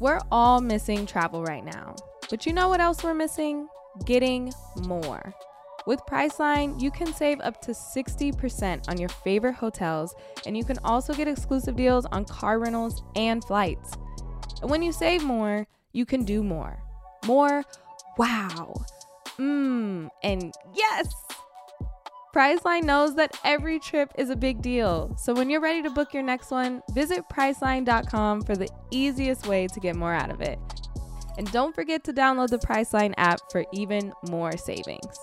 We're all missing travel right now. But you know what else we're missing? Getting more. With Priceline, you can save up to 60% on your favorite hotels, and you can also get exclusive deals on car rentals and flights. And when you save more, you can do more. More wow. Mmm, and yes! Priceline knows that every trip is a big deal. So when you're ready to book your next one, visit priceline.com for the easiest way to get more out of it. And don't forget to download the Priceline app for even more savings.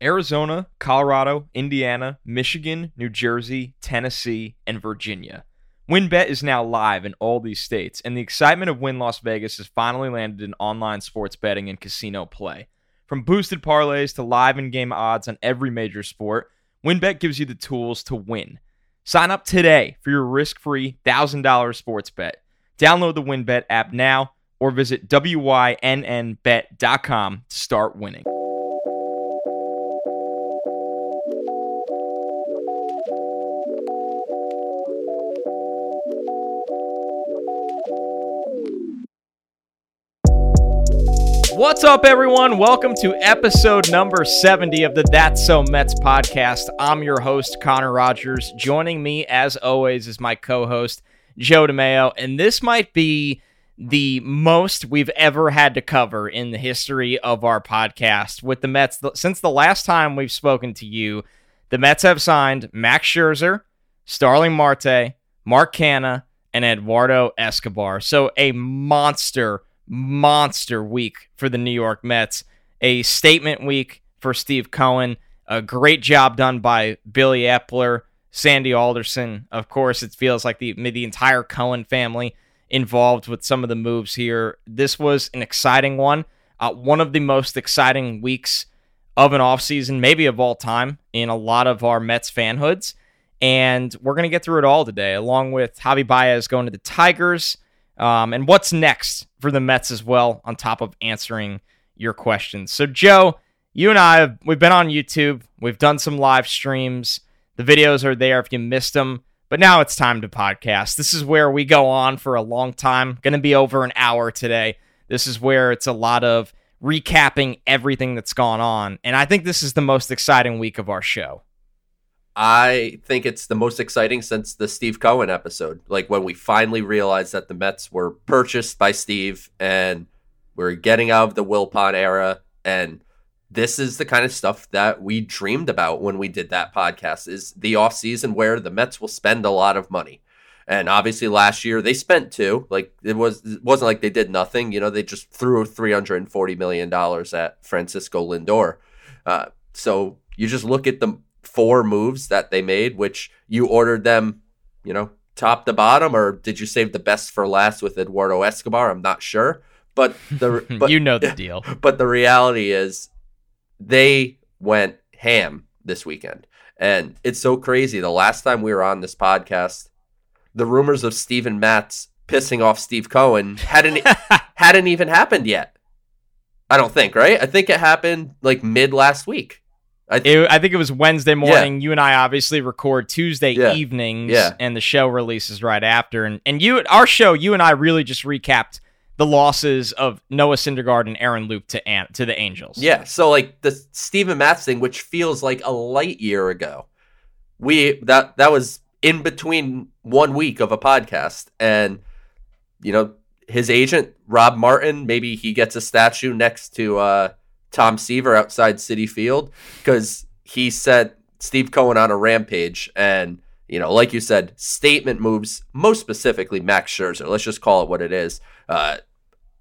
Arizona, Colorado, Indiana, Michigan, New Jersey, Tennessee, and Virginia. WynnBET is now live in all these states, and the excitement of Wynn Las Vegas has finally landed in online sports betting and casino play. From boosted parlays to live in game odds on every major sport, WynnBET gives you the tools to win. Sign up today for your risk free $1,000 sports bet. Download the WynnBET app now or visit WYNNBet.com to start winning. What's up, everyone? Welcome to episode number 70 of the That's So Mets podcast. I'm your host, Connor Rogers. Joining me, as always, is my co host, Joe DeMeo. And this might be the most we've ever had to cover in the history of our podcast with the Mets. Since the last time we've spoken to you, the Mets have signed Max Scherzer, Starling Marte, Mark Canha, and Eduardo Escobar. So a monster monster week for the New York Mets. A statement week for Steve Cohen. A great job done by Billy Eppler, Sandy Alderson. Of course, it feels like the the entire Cohen family involved with some of the moves here. This was an exciting one. Uh, one of the most exciting weeks of an offseason, maybe of all time, in a lot of our Mets fanhoods. And we're going to get through it all today, along with Javi Baez going to the Tigers, um, and what's next for the Mets as well, on top of answering your questions. So, Joe, you and I, have, we've been on YouTube. We've done some live streams. The videos are there if you missed them. But now it's time to podcast. This is where we go on for a long time. Going to be over an hour today. This is where it's a lot of recapping everything that's gone on. And I think this is the most exciting week of our show. I think it's the most exciting since the Steve Cohen episode. Like when we finally realized that the Mets were purchased by Steve and we're getting out of the Wilpon era. And this is the kind of stuff that we dreamed about when we did that podcast is the offseason where the Mets will spend a lot of money. And obviously last year they spent two. Like it was it wasn't like they did nothing. You know, they just threw three hundred and forty million dollars at Francisco Lindor. Uh, so you just look at the four moves that they made, which you ordered them, you know, top to bottom, or did you save the best for last with Eduardo Escobar? I'm not sure, but the but, you know the deal. But the reality is, they went ham this weekend, and it's so crazy. The last time we were on this podcast, the rumors of Steven Matz pissing off Steve Cohen hadn't hadn't even happened yet. I don't think, right? I think it happened like mid last week. I, th- it, I think it was Wednesday morning. Yeah. You and I obviously record Tuesday yeah. evenings, yeah. and the show releases right after. And and you, our show, you and I really just recapped the losses of Noah Syndergaard and Aaron Loup to An- to the Angels. Yeah, so like the Steven Matz thing, which feels like a light year ago, we that that was in between one week of a podcast, and you know his agent Rob Martin, maybe he gets a statue next to. uh Tom Seaver outside Citi Field because he set Steve Cohen on a rampage. And, you know, like you said, statement moves, most specifically Max Scherzer. Let's just call it what it is. Uh,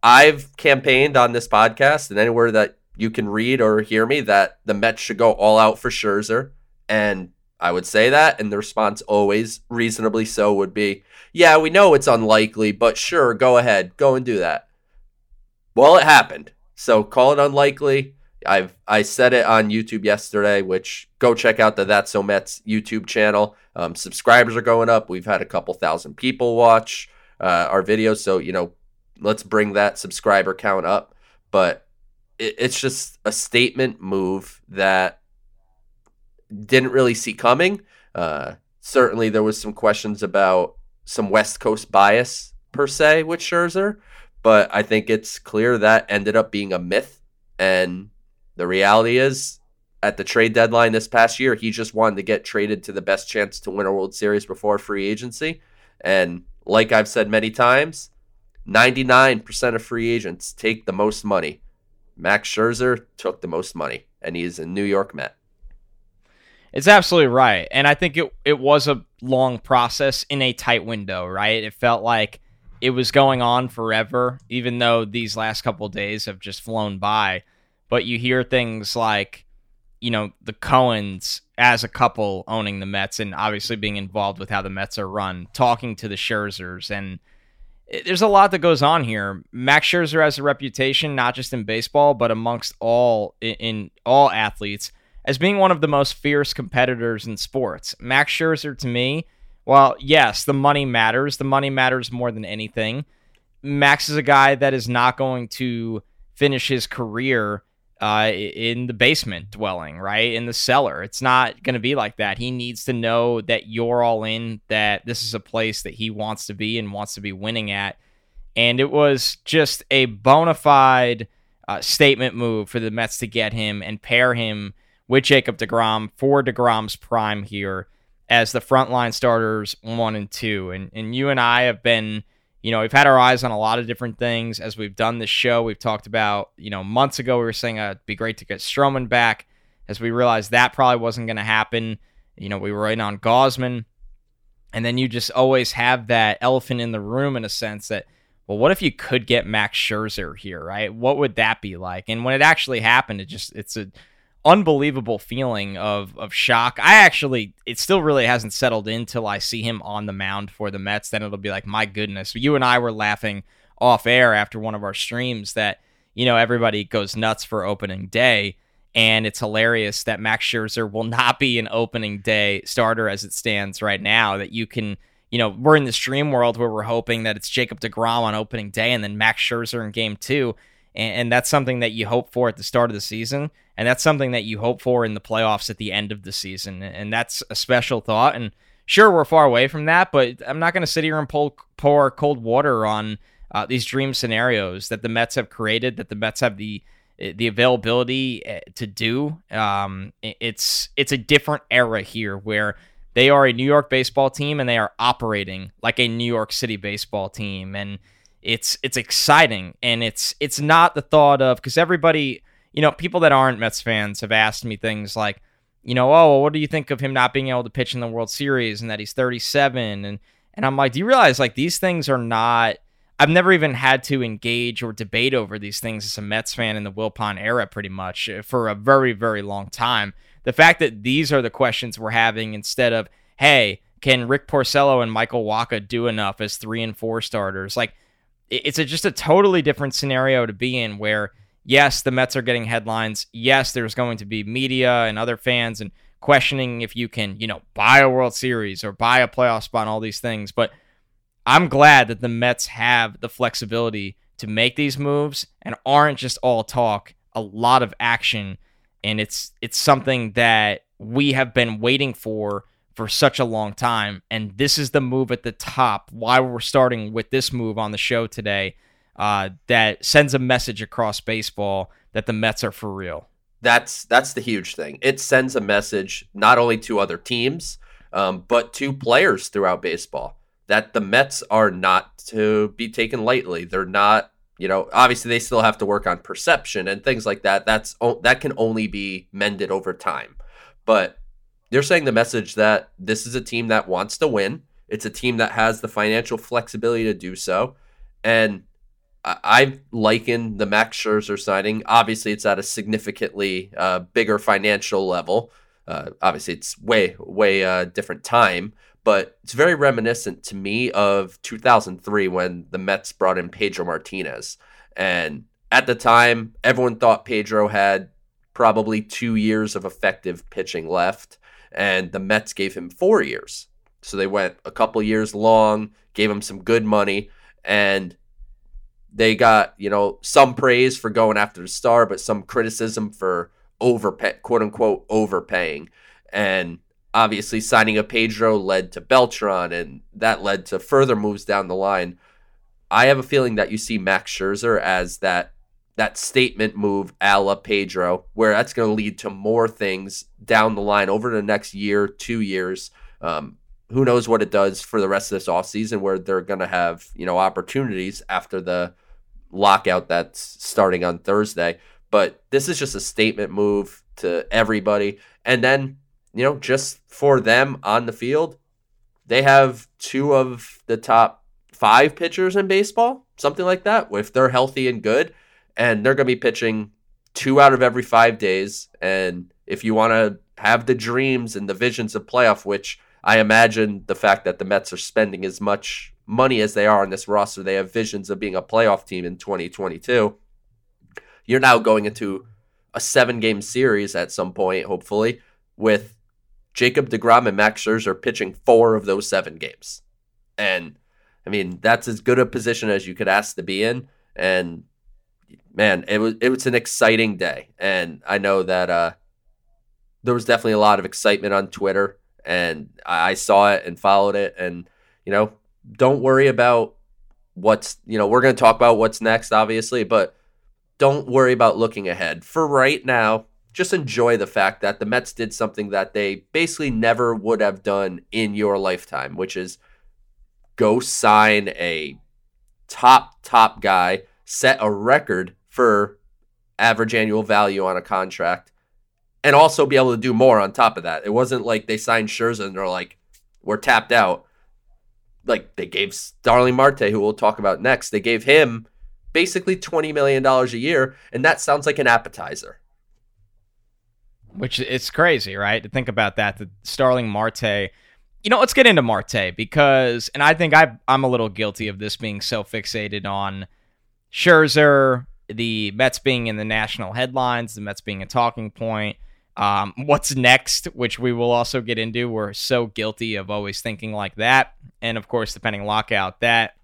I've campaigned on this podcast and anywhere that you can read or hear me that the Mets should go all out for Scherzer. And I would say that. And the response always, reasonably so, would be, yeah, we know it's unlikely, but sure, go ahead, go and do that. Well, it happened. So call it unlikely. I've I said it on YouTube yesterday, which go check out the That's So Mets YouTube channel. Um, subscribers are going up. We've had a couple thousand people watch uh, our videos, so you know, let's bring that subscriber count up. But it, it's just a statement move that didn't really see coming. Uh, certainly, there was some questions about some West Coast bias per se with Scherzer, but I think it's clear that ended up being a myth. And the reality is, at the trade deadline this past year, he just wanted to get traded to the best chance to win a World Series before free agency. And like I've said many times, 99% of free agents take the most money. Max Scherzer took the most money, and he's a New York Met. It's absolutely right. And I think it it was a long process in a tight window, right? It felt like it was going on forever, even though these last couple days have just flown by. But you hear things like, you know, the Cohens as a couple owning the Mets and obviously being involved with how the Mets are run, talking to the Scherzers and there's a lot that goes on here. Max Scherzer has a reputation not just in baseball but amongst all in, all athletes as being one of the most fierce competitors in sports. Max Scherzer, to me, well, yes, the money matters. The money matters more than anything. Max is a guy that is not going to finish his career uh, in the basement dwelling, right? In the cellar. It's not going to be like that. He needs to know that you're all in, that this is a place that he wants to be and wants to be winning at. And it was just a bona fide uh, statement move for the Mets to get him and pair him with Jacob DeGrom for DeGrom's prime here as the frontline starters one and two. And and you and I have been, you know, we've had our eyes on a lot of different things as we've done this show. We've talked about, you know, months ago we were saying uh, it'd be great to get Stroman back. As we realized that probably wasn't going to happen. You know, we were in on Gausman, And then you just always have that elephant in the room in a sense that, well, what if you could get Max Scherzer here, right? What would that be like? And when it actually happened, it just it's a unbelievable feeling of of shock. I actually it still really hasn't settled in till I see him on the mound for the Mets. Then it'll be like, my goodness. You and I were laughing off air after one of our streams that, you know, everybody goes nuts for opening day. And it's hilarious that Max Scherzer will not be an opening day starter as it stands right now. That you can, you know, we're in this dream world where we're hoping that it's Jacob DeGrom on opening day and then Max Scherzer in game two and that's something that you hope for at the start of the season, and that's something that you hope for in the playoffs at the end of the season, and that's a special thought. And sure, we're far away from that, but I'm not going to sit here and pull, pour cold water on uh, these dream scenarios that the Mets have created, that the Mets have the the availability eh, to do. Um, it's it's a different era here where they are a New York baseball team and they are operating like a New York City baseball team, and it's it's exciting and it's it's not the thought of because everybody you know people that aren't Mets fans have asked me things like you know oh what do you think of him not being able to pitch in the World Series and that he's 37 and and I'm like do you realize like these things are not I've never even had to engage or debate over these things as a Mets fan in the Wilpon era pretty much uh, for a very very long time. The fact that these are the questions we're having instead of hey can Rick Porcello and Michael Wacha do enough as three and four starters? Like it's a, just a totally different scenario to be in where yes the mets are getting headlines. Yes there's going to be media and other fans and questioning if you can you know buy a world series or buy a playoff spot and all these things. But i'm glad that the mets have the flexibility to make these moves and aren't just all talk. A lot of action. And it's it's something that we have been waiting for for such a long time. And this is the move at the top. Why we're starting with this move on the show today uh, that sends a message across baseball that the Mets are for real. That's that's the huge thing. It sends a message not only to other teams, um, but to players throughout baseball that the Mets are not to be taken lightly. They're not, you know, obviously they still have to work on perception and things like that. That's that can only be mended over time. But they're saying the message that this is a team that wants to win. It's a team that has the financial flexibility to do so. And I've likened the Max Scherzer signing. Obviously, it's at a significantly uh, bigger financial level. Uh, obviously, it's way, way uh, different time, but it's very reminiscent to me of 2003 when the Mets brought in Pedro Martinez. And at the time, everyone thought Pedro had probably two years of effective pitching left and the Mets gave him four years. So they went a couple years long, gave him some good money, and they got you know some praise for going after the star, but some criticism for overpay, quote unquote, overpaying. And obviously, signing a Pedro led to Beltran, and that led to further moves down the line. I have a feeling that you see Max Scherzer as that that statement move a la Pedro, where that's going to lead to more things down the line over the next year, two years. Um, who knows what it does for the rest of this offseason where they're going to have, you know, opportunities after the lockout that's starting on Thursday. But this is just a statement move to everybody. And then, you know, just for them on the field, they have two of the top five pitchers in baseball, something like that, if they're healthy and good. And they're going to be pitching two out of every five days. And if you want to have the dreams and the visions of playoff, which I imagine the fact that the Mets are spending as much money as they are on this roster, they have visions of being a playoff team in 2022. You're now going into a seven game series at some point, hopefully, with Jacob DeGrom and Max Scherzer pitching four of those seven games. And I mean, that's as good a position as you could ask to be in. And man, it was it was an exciting day. And I know that uh, there was definitely a lot of excitement on Twitter and I saw it and followed it. And you know, don't worry about what's you know we're going to talk about what's next, obviously, but don't worry about looking ahead. For right now, just enjoy the fact that the Mets did something that they basically never would have done in your lifetime, which is go sign a top top guy, set a record for average annual value on a contract and also be able to do more on top of that. It wasn't like they signed Scherzer and they're like, we're tapped out. Like they gave Starling Marte, who we'll talk about next, they gave him basically $20 million a year, and that sounds like an appetizer. Which it's crazy, right? To think about that. The Starling Marte. You know, let's get into Marte because, and I think I, I'm a little guilty of this being so fixated on Scherzer, the Mets being in the national headlines, the Mets being a talking point. Um, what's next, which we will also get into. We're so guilty of always thinking like that. And of course, depending lockout, that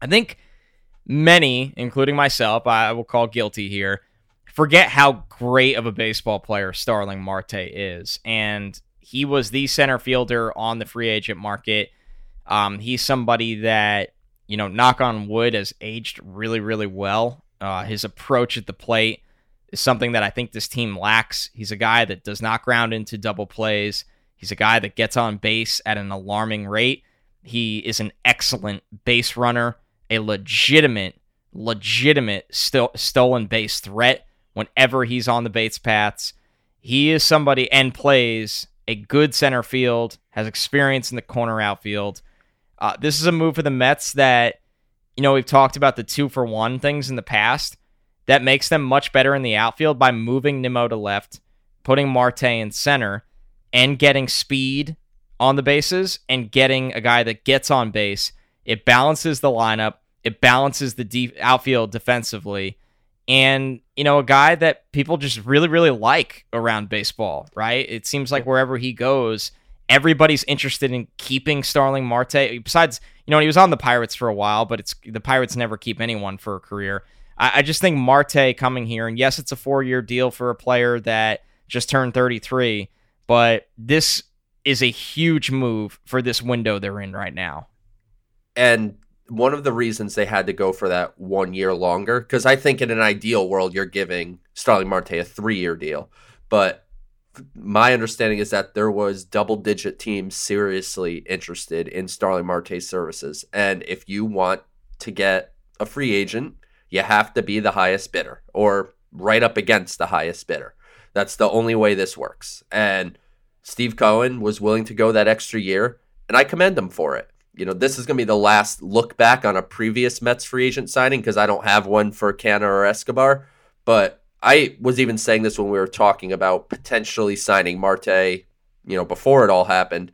I think many, including myself, I will call guilty here, forget how great of a baseball player Starling Marte is. And he was the center fielder on the free agent market. Um, he's somebody that, you know, knock on wood, has aged really, really well. Uh, his approach at the plate is something that I think this team lacks. He's a guy that does not ground into double plays. He's a guy that gets on base at an alarming rate. He is an excellent base runner, a legitimate, legitimate st- stolen base threat whenever he's on the base paths. He is somebody and plays a good center field, has experience in the corner outfield. Uh, this is a move for the Mets that, you know, we've talked about the two for one things in the past that makes them much better in the outfield by moving Nimmo to left, putting Marte in center, and getting speed on the bases and getting a guy that gets on base. It balances the lineup. It balances the deep outfield defensively. And, you know, a guy that people just really, really like around baseball, right? It seems like wherever he goes, everybody's interested in keeping Starling Marte. Besides, you know, he was on the Pirates for a while, but it's the Pirates never keep anyone for a career. I, I just think Marte coming here, and yes, it's a four year deal for a player that just turned 33, but this is a huge move for this window they're in right now. And one of the reasons they had to go for that one year longer, because I think in an ideal world, you're giving Starling Marte a three year deal. But my understanding is that there was double digit teams seriously interested in Starling Marte's services. And if you want to get a free agent you have to be the highest bidder or right up against the highest bidder. That's the only way this works. And Steve Cohen was willing to go that extra year, and I commend him for it. You know, this is going to be the last look back on a previous Mets free agent signing because I don't have one for Canha or Escobar. But I was even saying this when we were talking about potentially signing Marte, you know, before it all happened.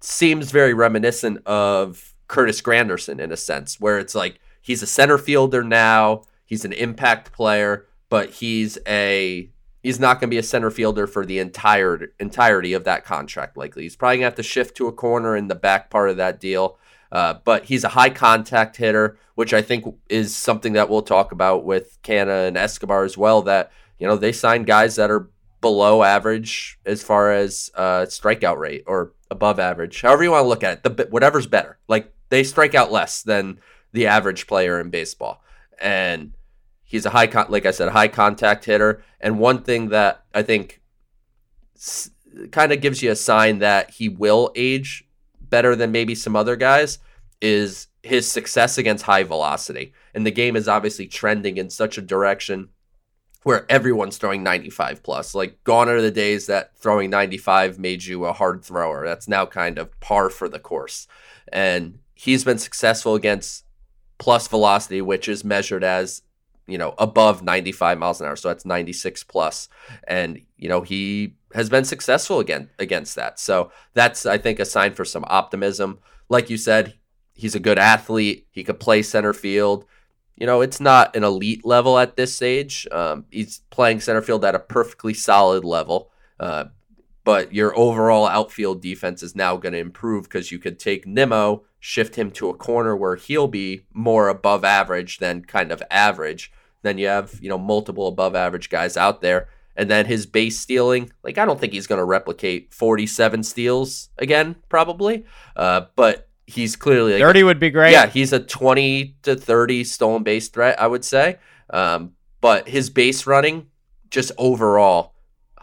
Seems very reminiscent of Curtis Granderson in a sense, where it's like he's a center fielder now. He's an impact player, but he's a he's not going to be a center fielder for the entire entirety of that contract. Likely, he's probably going to have to shift to a corner in the back part of that deal. Uh, but he's a high contact hitter, which I think is something that we'll talk about with Canha and Escobar as well. That you know they sign guys that are below average as far as uh, strikeout rate or above average, however you want to look at it. The whatever's better. Like they strike out less than the average player in baseball. And he's a high, con- like I said, high contact hitter. And one thing that I think s- kind of gives you a sign that he will age better than maybe some other guys is his success against high velocity. And the game is obviously trending in such a direction where everyone's throwing 95 plus. Like gone are the days that throwing 95 made you a hard thrower. That's now kind of par for the course. And he's been successful against plus velocity, which is measured as you know above 95 miles an hour. So that's 96 plus. And you know he has been successful again against that. So that's i think a sign for some optimism. Like you said he's a good athlete. He could play center field. You know it's not an elite level at this stage um, he's playing center field at a perfectly solid level. Uh, but your overall outfield defense is now going to improve because you could take Nimmo, shift him to a corner where he'll be more above average than kind of average. Then you have, you know, multiple above average guys out there. And then his base stealing, like, I don't think he's going to replicate 47 steals again, probably. Uh, but he's clearly like, 30 would be great. Yeah, he's a 20 to 30 stolen base threat, I would say. Um, but his base running, just overall,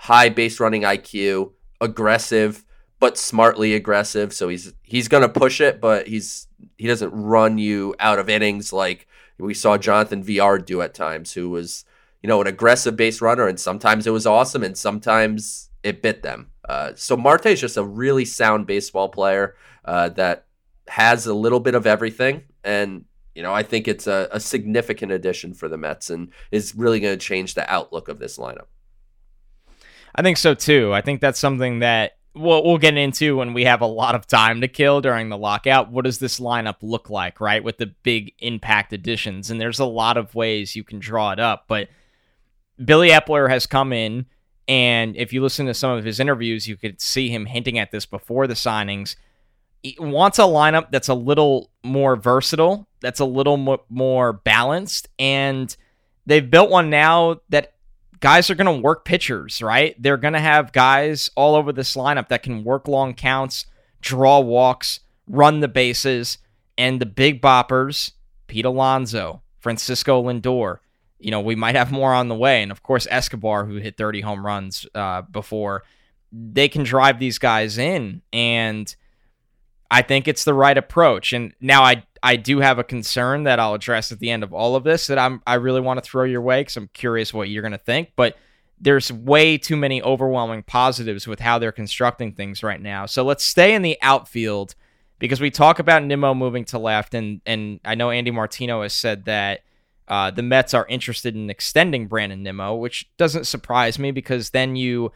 high base running IQ, aggressive but smartly aggressive. So he's he's gonna push it, but he's he doesn't run you out of innings like we saw Jonathan Villar do at times, who was you know an aggressive base runner, and sometimes it was awesome, and sometimes it bit them. Uh, so Marte is just a really sound baseball player uh, that has a little bit of everything, and you know I think it's a, a significant addition for the Mets, and is really going to change the outlook of this lineup. I think so too. I think that's something that we'll, we'll get into when we have a lot of time to kill during the lockout. What does this lineup look like, right? With the big impact additions. And there's a lot of ways you can draw it up. But Billy Eppler has come in, and if you listen to some of his interviews, you could see him hinting at this before the signings. He wants a lineup that's a little more versatile, that's a little mo- more balanced, and they've built one now that guys are going to work pitchers, right? They're going to have guys all over this lineup that can work long counts, draw walks, run the bases, and the big boppers, Pete Alonso, Francisco Lindor. You know, we might have more on the way. And of course, Escobar, who hit 30 home runs uh, before, they can drive these guys in. And I think it's the right approach. And now I I do have a concern that I'll address at the end of all of this that I'm I really want to throw your way because I'm curious what you're going to think. But there's way too many overwhelming positives with how they're constructing things right now. So let's stay in the outfield because we talk about Nimmo moving to left, and and I know Andy Martino has said that uh, the Mets are interested in extending Brandon Nimmo, which doesn't surprise me because then you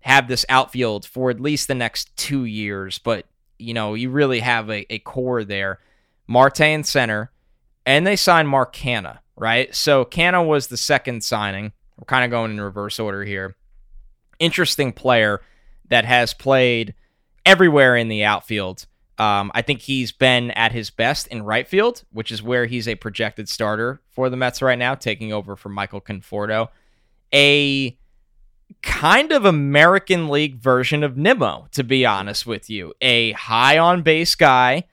have this outfield for at least the next two years. But you know you really have a, a core there. Marte in center, and they signed Mark Canha, right? So Canha was the second signing. We're kind of going in reverse order here. Interesting player that has played everywhere in the outfield. Um, I think he's been at his best in right field, which is where he's a projected starter for the Mets right now, taking over from Michael Conforto. A kind of American League version of Nimmo, to be honest with you. A high on base guy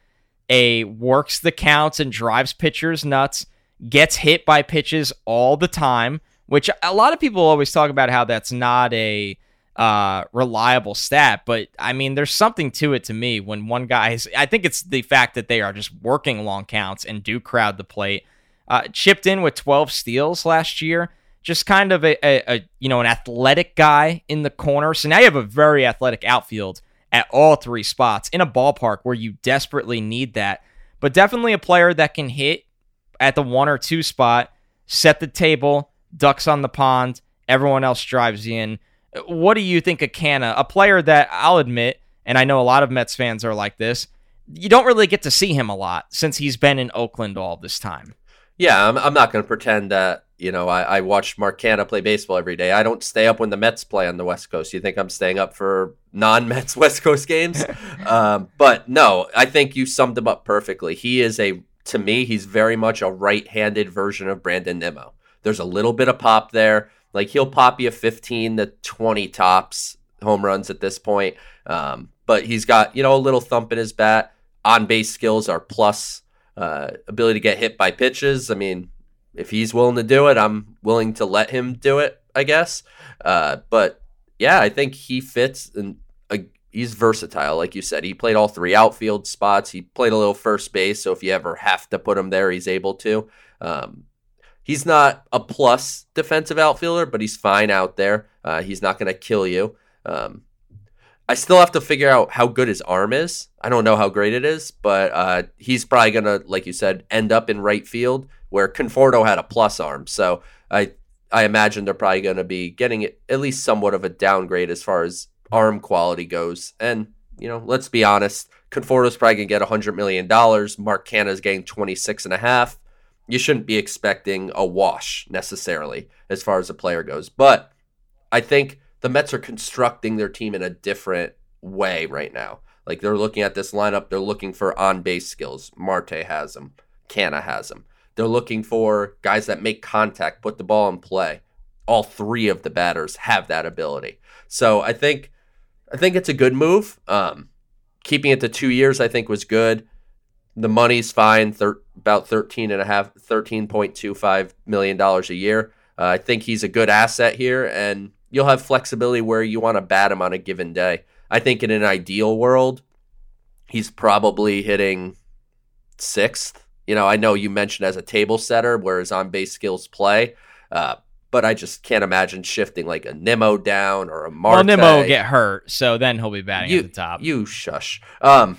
a works the counts and drives pitchers nuts, gets hit by pitches all the time, which a lot of people always talk about how that's not a uh, reliable stat, but I mean, there's something to it to me when one guy is, I think it's the fact that they are just working long counts and do crowd the plate. Uh, chipped in with 12 steals last year, just kind of a, a, a, you know an athletic guy in the corner. So now you have a very athletic outfield at all three spots in a ballpark where you desperately need that. But definitely a player that can hit at the one or two spot, set the table, ducks on the pond, everyone else drives in. What do you think of Canha? A player that I'll admit, and I know a lot of Mets fans are like this, you don't really get to see him a lot since he's been in Oakland all this time. Yeah, I'm, I'm not going to pretend that you know, I, I watch Mark Canha play baseball every day. I don't stay up when the Mets play on the West Coast. You think I'm staying up for non-Mets West Coast games? um, but no, I think you summed him up perfectly. He is a, to me, he's very much a right-handed version of Brandon Nimmo. There's a little bit of pop there. Like he'll pop you 15 to 20 tops home runs at this point. Um, but he's got, you know, a little thump in his bat. On base skills are plus uh, ability to get hit by pitches. I mean, if he's willing to do it, I'm willing to let him do it, I guess. Uh, but yeah, I think he fits and he's versatile. Like you said, he played all three outfield spots. He played a little first base. So if you ever have to put him there, he's able to. Um, he's not a plus defensive outfielder, but he's fine out there. Uh, he's not going to kill you. Um, I still have to figure out how good his arm is. I don't know how great it is, but uh, he's probably to, like you said, end up in right field where Conforto had a plus arm. So I I imagine they're probably to be getting at least somewhat of a downgrade as far as arm quality goes. And you know, let's be honest, Conforto's probably to get $100 million. Mark Canha's getting 26 and a half. You shouldn't be expecting a wash necessarily as far as a player goes. But I think the Mets are constructing their team in a different way right now. Like they're looking at this lineup, they're looking for on base skills. Marte has them, Canha has them. They're looking for guys that make contact, put the ball in play. All three of the batters have that ability. So I think I think it's a good move. Um, keeping it to two years, I think, was good. The money's fine, thir- about thirteen and a half, thirteen point two five million dollars a year. Uh, I think he's a good asset here, and you'll have flexibility where you want to bat him on a given day. I think in an ideal world, he's probably hitting sixth. You know, I know you mentioned as a table setter where his on base skills play, uh, but I just can't imagine shifting like a Nimmo down or a Marte. Well, Nimmo will get hurt, so then he'll be batting you, at the top. You shush. Um,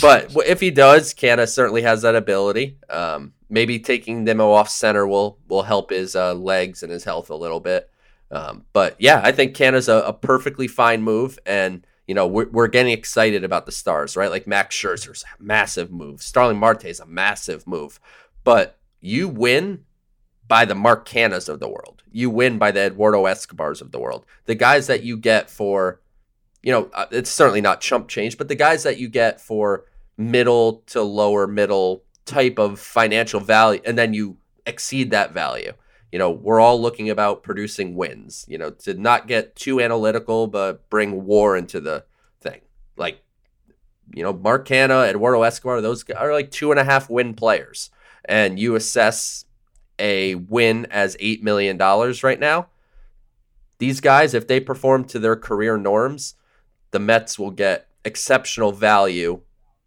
but if he does, Canha certainly has that ability. Um, maybe taking Nimmo off center will will help his uh, legs and his health a little bit. Um, but yeah, I think Canha's a, a perfectly fine move, and you know we're, we're getting excited about the stars, right? Like Max Scherzer's a massive move, Starling Marte's a massive move, but you win by the Mark Canhas of the world. You win by the Eduardo Escobars of the world. The guys that you get for, you know, uh, it's certainly not chump change, but the guys that you get for middle to lower middle type of financial value, and then you exceed that value. You know, we're all looking about producing wins, you know, to not get too analytical, but bring war into the thing. Like, you know, Mark Canha, Eduardo Escobar, those are like two and a half win players. And you assess a win as $8 million right now. These guys, if they perform to their career norms, the Mets will get exceptional value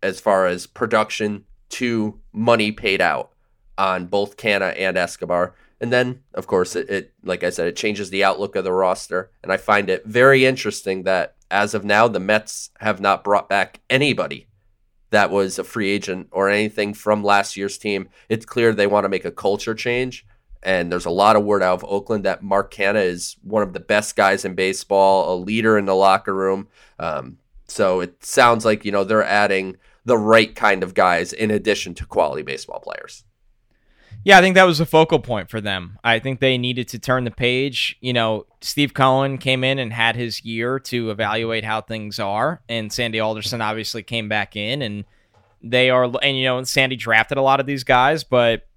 as far as production to money paid out on both Canha and Escobar. And then, of course, it, it, like I said, it changes the outlook of the roster. And I find it very interesting that as of now, the Mets have not brought back anybody that was a free agent or anything from last year's team. It's clear they want to make a culture change. And there's a lot of word out of Oakland that Mark Canha is one of the best guys in baseball, a leader in the locker room. Um, so it sounds like, you know, they're adding the right kind of guys in addition to quality baseball players. Yeah, I think that was a focal point for them. I think they needed to turn the page. You know, Steve Cohen came in and had his year to evaluate how things are, and Sandy Alderson obviously came back in, and they are, and you know, Sandy drafted a lot of these guys, but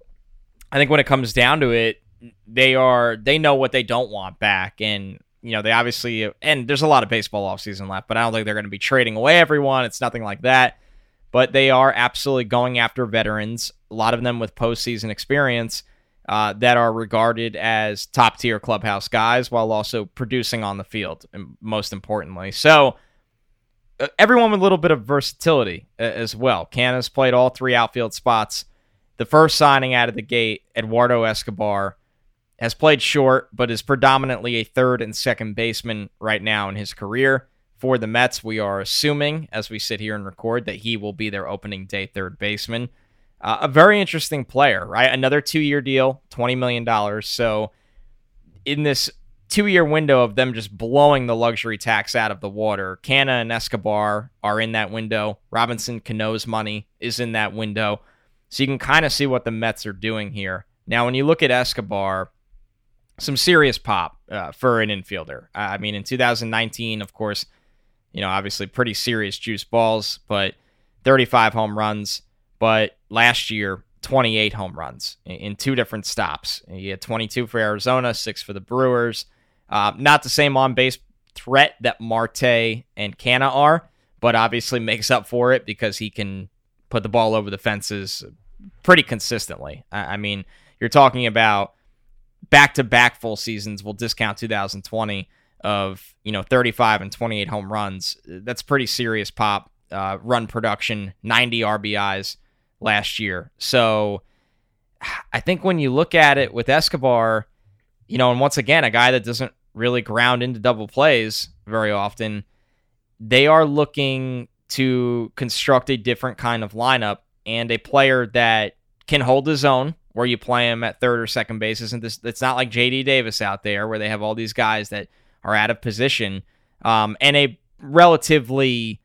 I think when it comes down to it, they are they know what they don't want back, and you know, they obviously, and there's a lot of baseball offseason left, but I don't think they're going to be trading away everyone. It's nothing like that but they are absolutely going after veterans, a lot of them with postseason experience uh, that are regarded as top tier clubhouse guys while also producing on the field, most importantly. So, uh, everyone with a little bit of versatility uh, as well. Canha's played all three outfield spots. The first signing out of the gate, Eduardo Escobar, has played short, but is predominantly a third and second baseman right now in his career for the Mets. We are assuming, as we sit here and record, that he will be their opening day third baseman. Uh, a very interesting player, right? Another two year deal, $20 million. So, in this two year window of them just blowing the luxury tax out of the water, Canha and Escobar are in that window. Robinson Cano's money is in that window. So, you can kind of see what the Mets are doing here. Now, when you look at Escobar, some serious pop uh, for an infielder. I mean, in 2019, of course, you know, obviously pretty serious juice balls, but 35 home runs. But last year, 28 home runs in two different stops. He had 22 for Arizona, six for the Brewers. Uh, not the same on base threat that Marte and Canha are, but obviously makes up for it because he can put the ball over the fences pretty consistently. I, I mean, you're talking about back to back full seasons. We'll discount 2020 of you know 35 and 28 home runs. That's pretty serious pop uh, run production, 90 RBIs last year. So I think when you look at it with Escobar, you know, and once again, a guy that doesn't really ground into double plays very often, they are looking to construct a different kind of lineup and a player that can hold his own where you play him at third or second base. Isn't this? It's not like J.D. Davis out there where they have all these guys that are out of position, um, and a relatively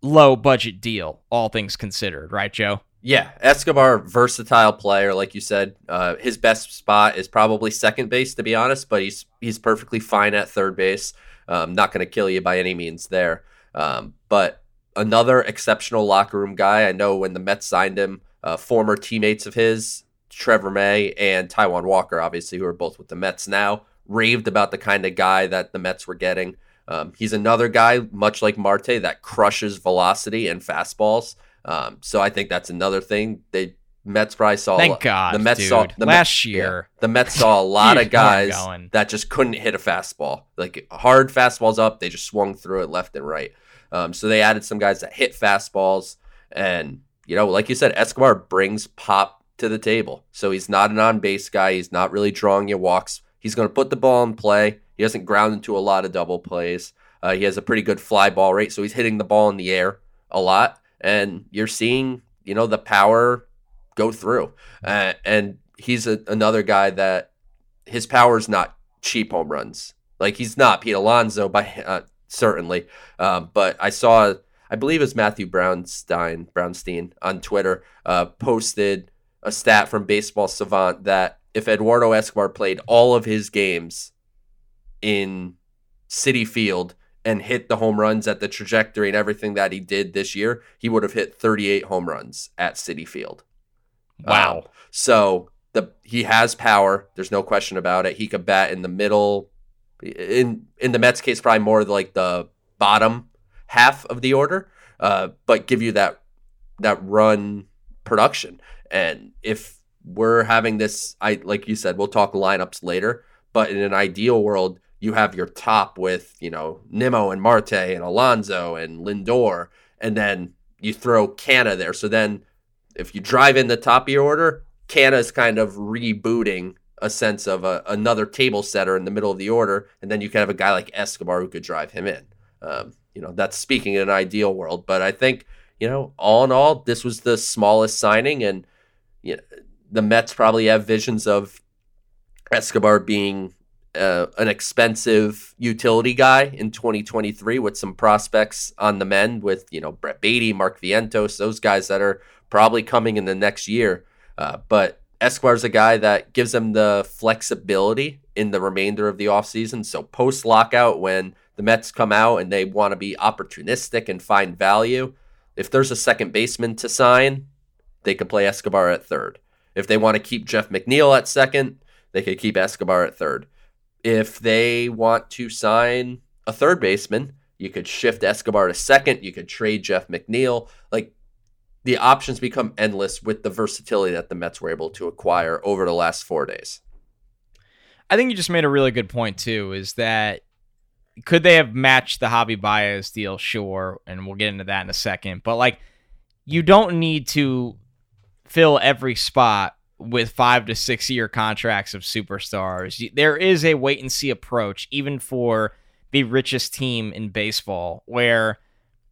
low budget deal, all things considered, right, Joe? Yeah, Escobar, versatile player, like you said. Uh, his best spot is probably second base, to be honest, but he's he's perfectly fine at third base. Um, not going to kill you by any means there. Um, but another exceptional locker room guy. I know when the Mets signed him, uh, former teammates of his, Trevor May and Taijuan Walker, obviously, who are both with the Mets now, raved about the kind of guy that the Mets were getting. Um, he's another guy, much like Marte, that crushes velocity and fastballs. Um, so I think that's another thing. They Mets probably saw. Thank God, the Mets dude. saw the last Mets, year. Yeah, the Mets saw a lot of guys that just couldn't hit a fastball, like hard fastballs up. They just swung through it left and right. Um, so they added some guys that hit fastballs, and you know, like you said, Escobar brings pop to the table. So he's not an on base guy. He's not really drawing you walks. He's going to put the ball in play. He doesn't ground into a lot of double plays. Uh, he has a pretty good fly ball rate, so he's hitting the ball in the air a lot, and you're seeing you know the power go through. Uh, and he's a, another guy that his power is not cheap home runs. Like he's not Pete Alonso by uh, certainly, um, but I saw I believe it was Matthew Brownstein Brownstein on Twitter uh, posted a stat from Baseball Savant that if Eduardo Escobar played all of his games in Citi Field and hit the home runs at the trajectory and everything that he did this year, he would have hit 38 home runs at Citi Field. Wow. Um, so the he has power. There's no question about it. He could bat in the middle. In in the Mets case, probably more like the bottom half of the order, uh, but give you that that run production. And if we're having this, I like you said, we'll talk lineups later. But in an ideal world, you have your top with you know Nimmo and Marte and Alonso and Lindor, and then you throw Canha there. So then, if you drive in the top of your order, Canha is kind of rebooting a sense of a, another table setter in the middle of the order, and then you can have a guy like Escobar who could drive him in. Um, you know, that's speaking in an ideal world, but I think you know, all in all, this was the smallest signing, and you know, the Mets probably have visions of Escobar being uh, an expensive utility guy in 2023 with some prospects on the mend with you know Brett Baty, Mark Vientos, those guys that are probably coming in the next year. Uh, but Escobar's a guy that gives them the flexibility in the remainder of the offseason. So post lockout, when the Mets come out and they want to be opportunistic and find value, if there's a second baseman to sign, they could play Escobar at third. If they want to keep Jeff McNeil at second, they could keep Escobar at third. If they want to sign a third baseman, you could shift Escobar to second. You could trade Jeff McNeil. Like the options become endless with the versatility that the Mets were able to acquire over the last four days. I think you just made a really good point too. Is that could they have matched the Javi Baez deal? Sure, and we'll get into that in a second. But like, you don't need to fill every spot with five to six year contracts of superstars. There is a wait and see approach, even for the richest team in baseball, where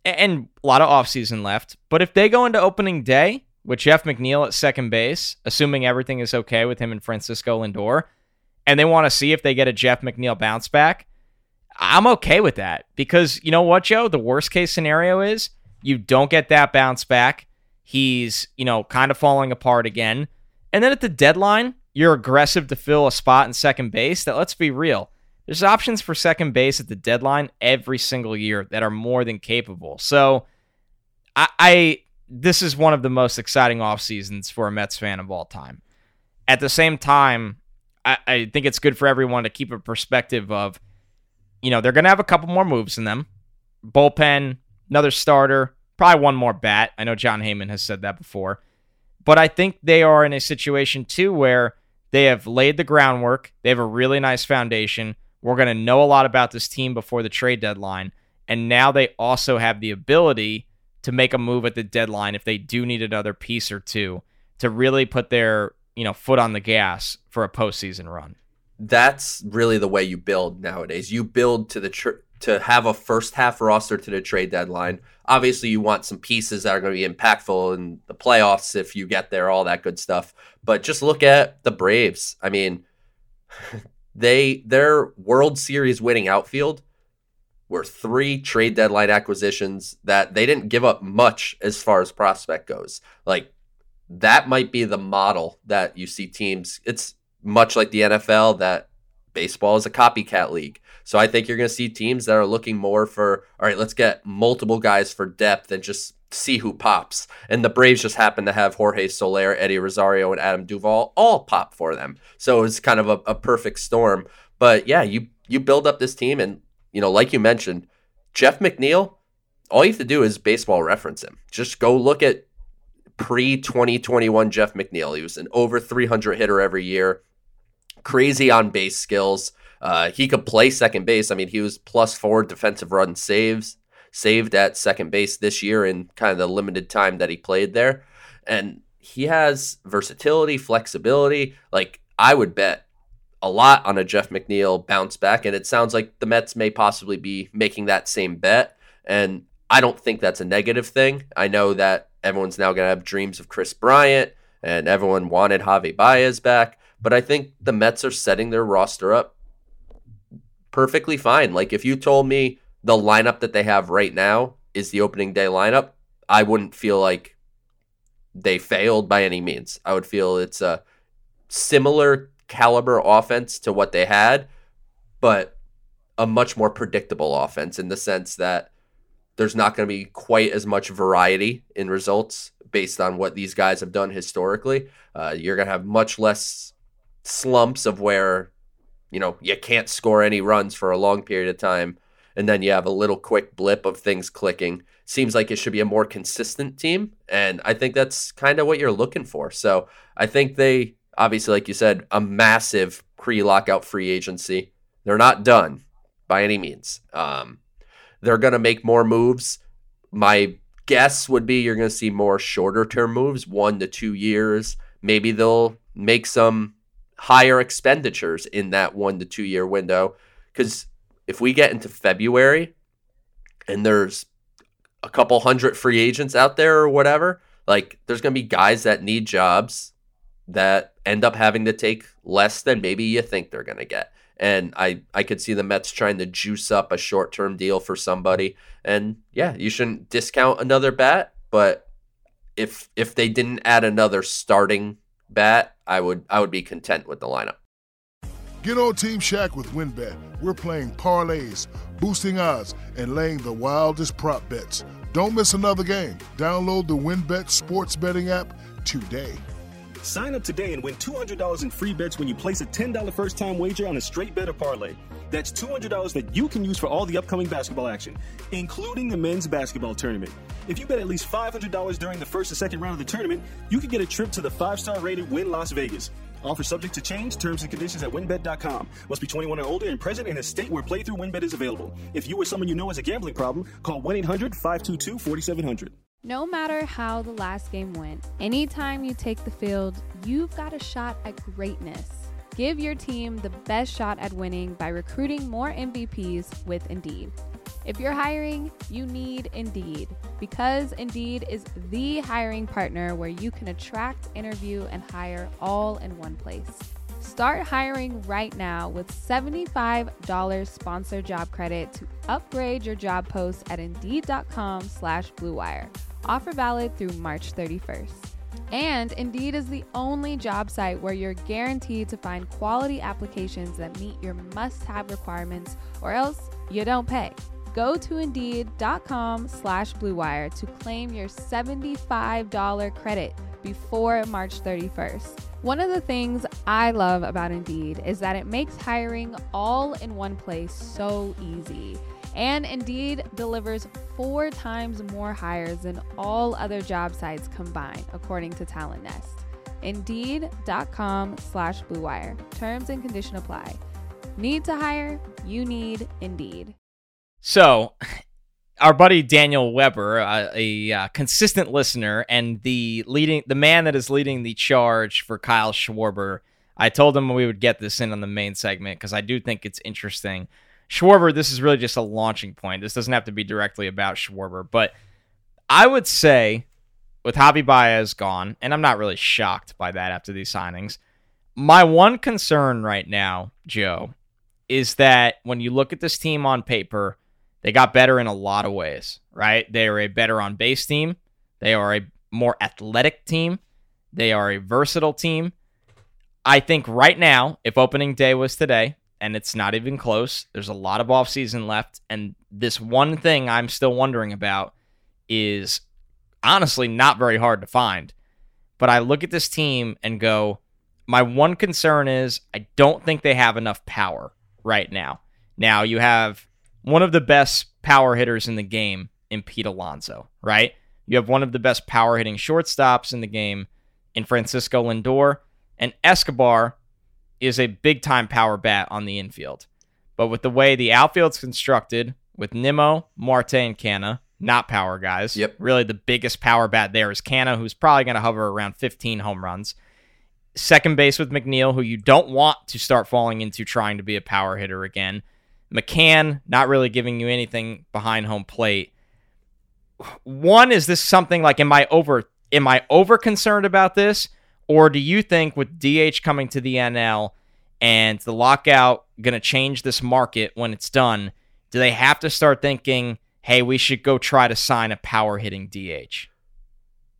and a lot of offseason left. But if they go into opening day with Jeff McNeil at second base, assuming everything is okay with him and Francisco Lindor, and they want to see if they get a Jeff McNeil bounce back, I'm okay with that because you know what, Joe? The worst case scenario is you don't get that bounce back. He's, you know, kind of falling apart again. And then at the deadline, you're aggressive to fill a spot in second base. That let's be real. There's options for second base at the deadline every single year that are more than capable. So I, I this is one of the most exciting off seasons for a Mets fan of all time. At the same time, I, I think it's good for everyone to keep a perspective of, you know, they're gonna have a couple more moves in them. Bullpen, another starter, probably one more bat. I know Jon Heyman has said that before. But I think they are in a situation too where they have laid the groundwork. They have a really nice foundation. We're going to know a lot about this team before the trade deadline. And now they also have the ability to make a move at the deadline if they do need another piece or two to really put their, you know, foot on the gas for a postseason run. That's really the way you build nowadays. You build to the tr- to have a first half roster to the trade deadline. Obviously, you want some pieces that are going to be impactful in the playoffs if you get there, all that good stuff. But just look at the Braves. I mean, they their World Series winning outfield were three trade deadline acquisitions that they didn't give up much as far as prospect goes. Like that might be the model that you see teams. It's much like the NFL that baseball is a copycat league. So I think you're going to see teams that are looking more for, all right, let's get multiple guys for depth and just see who pops. And the Braves just happen to have Jorge Soler, Eddie Rosario, and Adam Duvall all pop for them. So it's kind of a, a perfect storm. But yeah, you you build up this team, and you know, like you mentioned, Jeff McNeil. All you have to do is baseball reference him. Just go look at pre 2021 Jeff McNeil. He was an over 300 hitter every year, crazy on base skills. Uh, he could play second base. I mean, he was plus four defensive run saves saved at second base this year in kind of the limited time that he played there. And he has versatility, flexibility. Like I would bet a lot on a Jeff McNeil bounce back. And it sounds like the Mets may possibly be making that same bet. And I don't think that's a negative thing. I know that everyone's now going to have dreams of Kris Bryant and everyone wanted Javi Baez back. But I think the Mets are setting their roster up perfectly fine. Like if you told me the lineup that they have right now is the opening day lineup, I wouldn't feel like they failed by any means. I would feel it's a similar caliber offense to what they had, but a much more predictable offense in the sense that there's not going to be quite as much variety in results based on what these guys have done historically. Uh, you're going to have much less slumps of where you know, you can't score any runs for a long period of time. And then you have a little quick blip of things clicking. Seems like it should be a more consistent team. And I think that's kind of what you're looking for. So I think they, obviously, like you said, a massive pre lockout free agency. They're not done by any means. Um, they're going to make more moves. My guess would be you're going to see more shorter term moves, one to two years. Maybe they'll make some higher expenditures in that one to two year window. Because if we get into February and there's a couple hundred free agents out there or whatever, like there's going to be guys that need jobs that end up having to take less than maybe you think they're going to get. And I, I could see the Mets trying to juice up a short term deal for somebody. And yeah, you shouldn't discount another bat, but if if they didn't add another starting bat, I would I would be content with the lineup. Get on Team Shaq with WynnBET. We're playing parlays, boosting odds, and laying the wildest prop bets. Don't miss another game. Download the WynnBET sports betting app today. Sign up today and win $200 in free bets when you place a $10 first time wager on a straight bet or parlay. That's $200 that you can use for all the upcoming basketball action, including the men's basketball tournament. If you bet at least $500 during the first and second round of the tournament, you can get a trip to the five star rated Wynn Las Vegas. Offer subject to change, terms and conditions at wynnbet.com. Must be 21 or older and present in a state where playthrough WynnBET is available. If you or someone you know has a gambling problem, call 1 800 522 4700. No matter how the last game went, anytime you take the field, you've got a shot at greatness. Give your team the best shot at winning by recruiting more MVPs with Indeed. If you're hiring, you need Indeed because Indeed is the hiring partner where you can attract, interview, and hire all in one place. Start hiring right now with $75 sponsored job credit to upgrade your job post at Indeed.com slash BlueWire. Offer valid through March 31st. And Indeed is the only job site where you're guaranteed to find quality applications that meet your must have requirements, or else you don't pay. Go to Indeed.com slash Bluewire to claim your $75 credit before March 31st. One of the things I love about Indeed is that it makes hiring all in one place so easy. And Indeed delivers four times more hires than all other job sites combined, according to TalentNest. Indeed.com slash Blue Wire. Terms and condition apply. Need to hire? You need Indeed. So, our buddy Daniel Weber, uh, a uh, consistent listener and the leading, the man that is leading the charge for Kyle Schwarber. I told him we would get this in on the main segment because I do think it's interesting. Schwarber, this is really just a launching point. This doesn't have to be directly about Schwarber, but I would say with Javi Baez gone, and I'm not really shocked by that after these signings. My one concern right now, Joe, is that when you look at this team on paper, they got better in a lot of ways, right? They are a better on base team. They are a more athletic team. They are a versatile team. I think right now, if opening day was today, and it's not even close, there's a lot of offseason left. And this one thing I'm still wondering about is honestly not very hard to find. But I look at this team and go, my one concern is I don't think they have enough power right now. Now you have one of the best power hitters in the game in Pete Alonso, right? You have one of the best power hitting shortstops in the game in Francisco Lindor, and Escobar is a big time power bat on the infield. But with the way the outfield's constructed, with Nimmo, Marte, and Canha, not power guys. Yep. Really, the biggest power bat there is Canha, who's probably going to hover around 15 home runs. Second base with McNeil, who you don't want to start falling into trying to be a power hitter again. McCann, not really giving you anything behind home plate. One, is this something like am I over am I over concerned about this? Or do you think with DH coming to the NL and the lockout gonna change this market when it's done, do they have to start thinking, hey, we should go try to sign a power hitting DH?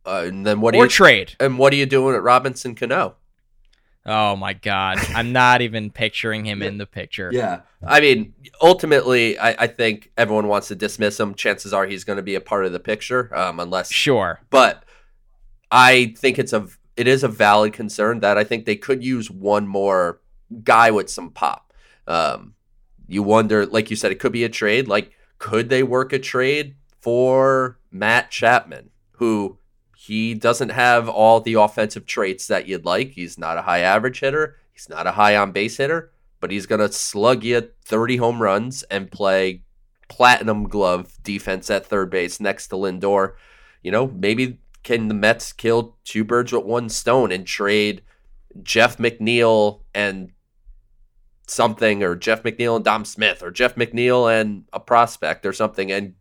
Uh, and then what do or you trade. and what are you doing at Robinson Cano? Oh my God. I'm not even picturing him in the picture. Yeah. I mean, ultimately, I, I think everyone wants to dismiss him. Chances are he's going to be a part of the picture, um, unless. Sure. But I think it's a it is a valid concern that I think they could use one more guy with some pop. Um, you wonder, like you said, it could be a trade. Like, could they work a trade for Matt Chapman, who he doesn't have all the offensive traits that you'd like. He's not a high average hitter. He's not a high on base hitter, but he's going to slug you 30 home runs and play platinum glove defense at third base next to Lindor. You know, maybe can the Mets kill two birds with one stone and trade Jeff McNeil and something, or Jeff McNeil and Dom Smith, or Jeff McNeil and a prospect or something, and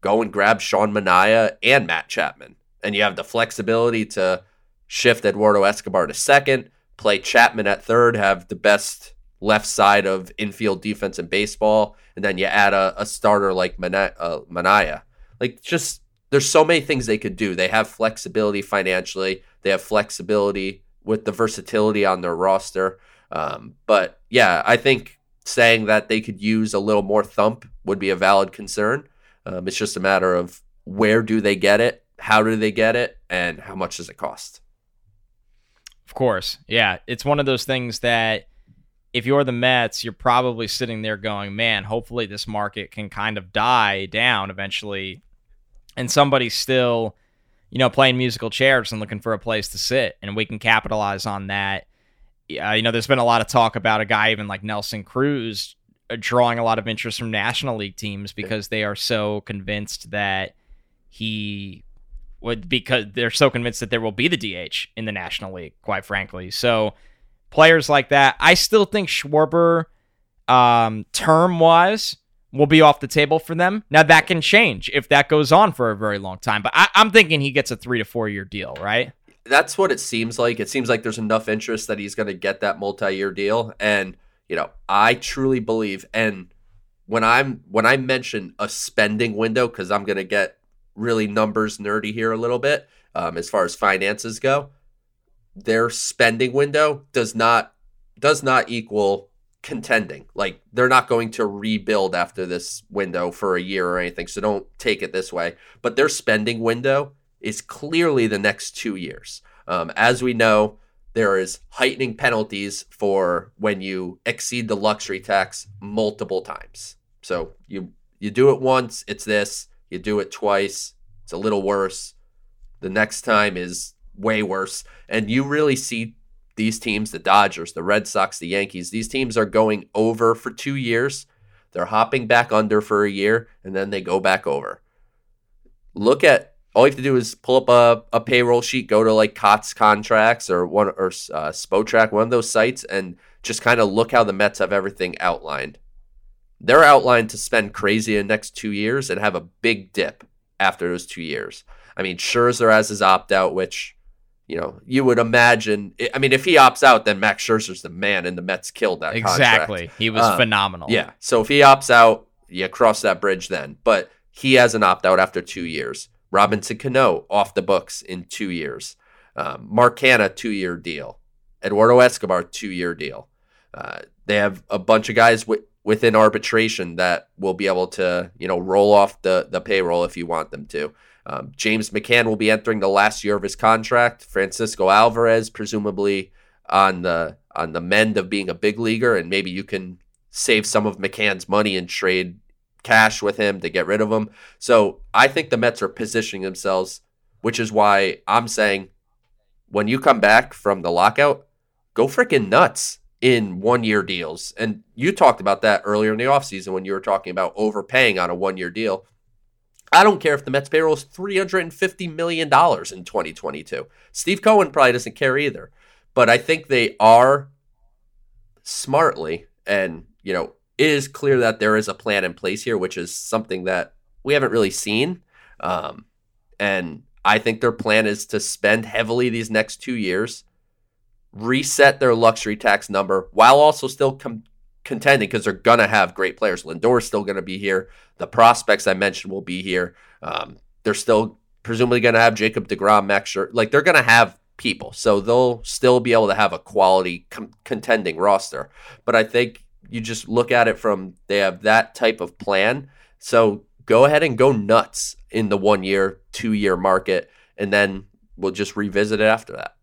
go and grab Sean Manaea and Matt Chapman? and you have the flexibility to shift Eduardo Escobar to second, play Chapman at third, have the best left side of infield defense in baseball, and then you add a, a starter like Manaea, uh, Manaea. Like, just there's so many things they could do. They have flexibility financially, they have flexibility with the versatility on their roster. Um, but yeah, I think saying that they could use a little more thump would be a valid concern. Um, it's just a matter of where do they get it how do they get it and how much does it cost of course yeah it's one of those things that if you're the mets you're probably sitting there going man hopefully this market can kind of die down eventually and somebody's still you know playing musical chairs and looking for a place to sit and we can capitalize on that uh, you know there's been a lot of talk about a guy even like nelson cruz uh, drawing a lot of interest from national league teams because they are so convinced that he would because they're so convinced that there will be the DH in the National League, quite frankly. So players like that, I still think Schwarber, um, term wise, will be off the table for them. Now that can change if that goes on for a very long time, but I, I'm thinking he gets a three to four year deal, right? That's what it seems like. It seems like there's enough interest that he's going to get that multi-year deal, and you know, I truly believe. And when I'm when I mention a spending window, because I'm going to get really numbers nerdy here a little bit um, as far as finances go. Their spending window does not does not equal contending. Like they're not going to rebuild after this window for a year or anything. So don't take it this way. But their spending window is clearly the next two years. Um, as we know, there is heightening penalties for when you exceed the luxury tax multiple times. So you You do it once, it's this. You do it twice, it's a little worse. The next time is way worse. And you really see these teams, the Dodgers, the Red Sox, the Yankees, these teams are going over for two years. They're hopping back under for a year, and then they go back over. Look at all you have to do is pull up a, a payroll sheet, go to like Cot's contracts or one or uh, Spotrac, one of those sites, and just kind of look how the Mets have everything outlined. They're outlined to spend crazy in the next two years and have a big dip after those two years. I mean, Scherzer has his opt out, which you know you would imagine. I mean, if he opts out, then Max Scherzer's the man, and the Mets killed that. Exactly, contract. he was um, phenomenal. Yeah, so if he opts out, you cross that bridge then. But he has an opt out after two years. Robinson Cano off the books in two years. Um, Mark Canha, two year deal. Eduardo Escobar, two year deal. Uh, they have a bunch of guys w- within arbitration that will be able to, you know, roll off the, the payroll if you want them to. Um, James McCann will be entering the last year of his contract. Francisco Alvarez, presumably on the on the mend of being a big leaguer, and maybe you can save some of McCann's money and trade cash with him to get rid of him. So I think the Mets are positioning themselves, which is why I'm saying when you come back from the lockout, go freaking nuts in one year deals. And you talked about that earlier in the offseason when you were talking about overpaying on a one year deal. I don't care if the Mets payroll is $350 million in 2022. Steve Cohen probably doesn't care either. But I think they are smartly and, you know, it is clear that there is a plan in place here, which is something that we haven't really seen. Um, and I think their plan is to spend heavily these next two years, reset their luxury tax number while also still com- contending because they're going to have great players. Lindor is still going to be here. The prospects I mentioned will be here. Um, they're still presumably going to have Jacob DeGrom, Max Scherzer. Like they're going to have people. So they'll still be able to have a quality com- contending roster. But I think you just look at it from they have that type of plan. So go ahead and go nuts in the one year, two year market, and then we'll just revisit it after that.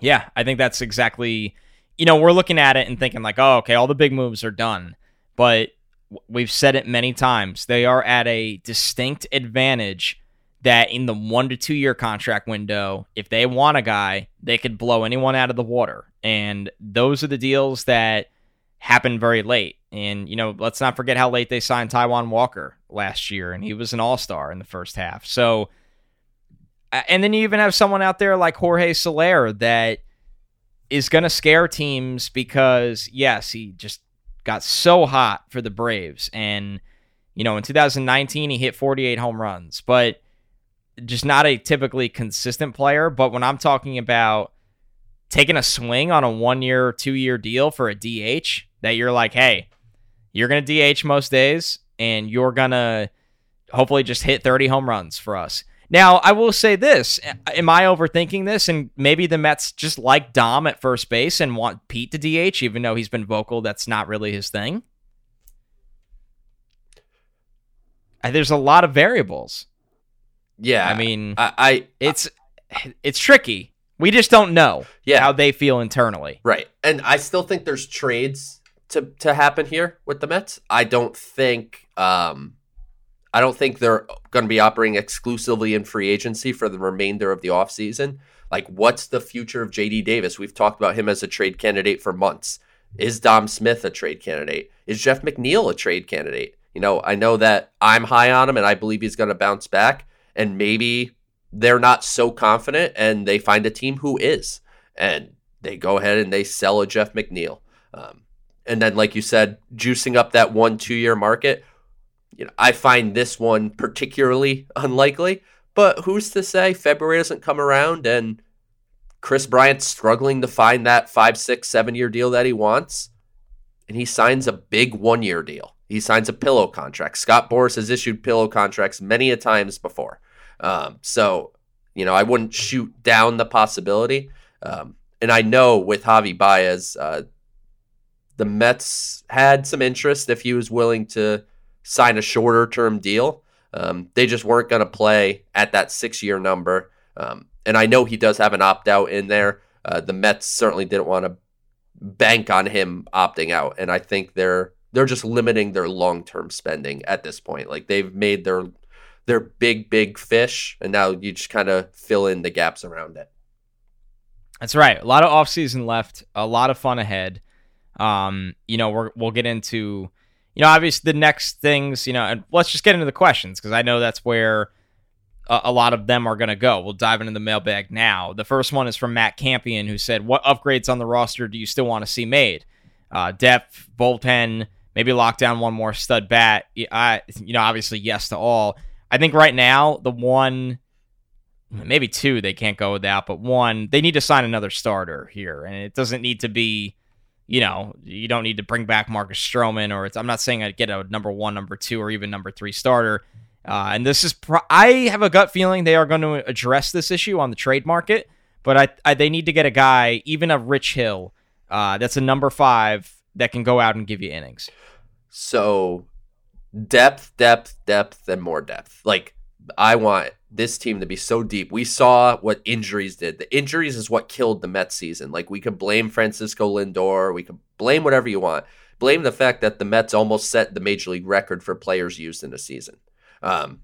Yeah, I think that's exactly. You know, we're looking at it and thinking like, oh, okay, all the big moves are done, but we've said it many times. They are at a distinct advantage that in the one to two year contract window, if they want a guy, they could blow anyone out of the water. And those are the deals that happened very late. And, you know, let's not forget how late they signed Taijuan Walker last year, and he was an all star in the first half. So, and then you even have someone out there like Jorge Soler that is going to scare teams because, yes, he just got so hot for the Braves. And, you know, in 2019, he hit 48 home runs, but just not a typically consistent player. But when I'm talking about taking a swing on a one year, two year deal for a DH, that you're like, hey, you're going to DH most days and you're going to hopefully just hit 30 home runs for us. Now, I will say this. Am I overthinking this? And maybe the Mets just like Dom at first base and want Pete to DH, even though he's been vocal that's not really his thing? There's a lot of variables. Yeah. I mean, I, I it's it's tricky. We just don't know yeah. how they feel internally. Right. And I still think there's trades to to happen here with the Mets. I don't think um, I don't think they're going to be operating exclusively in free agency for the remainder of the offseason. Like what's the future of JD Davis? We've talked about him as a trade candidate for months. Is Dom Smith a trade candidate? Is Jeff McNeil a trade candidate? You know, I know that I'm high on him and I believe he's going to bounce back and maybe they're not so confident and they find a team who is and they go ahead and they sell a Jeff McNeil. Um, and then, like you said, juicing up that one two year market. You know, I find this one particularly unlikely. But who's to say February doesn't come around and Kris Bryant's struggling to find that five, six, seven year deal that he wants, and he signs a big one year deal. He signs a pillow contract. Scott Boras has issued pillow contracts many a times before. Um, so, you know, I wouldn't shoot down the possibility. Um, and I know with Javi Baez, uh, the Mets had some interest if he was willing to sign a shorter term deal. Um, they just weren't going to play at that six year number. Um, and I know he does have an opt out in there. Uh, the Mets certainly didn't want to bank on him opting out. And I think they're they're just limiting their long term spending at this point. Like they've made their their big big fish, and now you just kind of fill in the gaps around it. That's right. A lot of offseason left. A lot of fun ahead. Um, you know, we're, we'll get into, you know, obviously the next things, you know, and let's just get into the questions because I know that's where a, a lot of them are going to go. We'll dive into the mailbag now. The first one is from Matt Campion, who said, "What upgrades on the roster do you still want to see made? Uh, depth, bullpen, maybe lock down one more stud bat. I, you know, obviously yes to all. I think right now the one." maybe two they can't go without, but one they need to sign another starter here, and it doesn't need to be, you know, you don't need to bring back Marcus Stroman or it's. I'm not saying I'd get a number one, number two, or even number three starter. Uh, and this is, pro- I have a gut feeling they are going to address this issue on the trade market, but I, I they need to get a guy, even a Rich Hill, uh, that's a number five that can go out and give you innings. So depth, depth, depth, and more depth. Like I want this team to be so deep. We saw what injuries did. The injuries is what killed the Mets season. Like we could blame Francisco Lindor, we could blame whatever you want. Blame the fact that the Mets almost set the major league record for players used in a season. Um,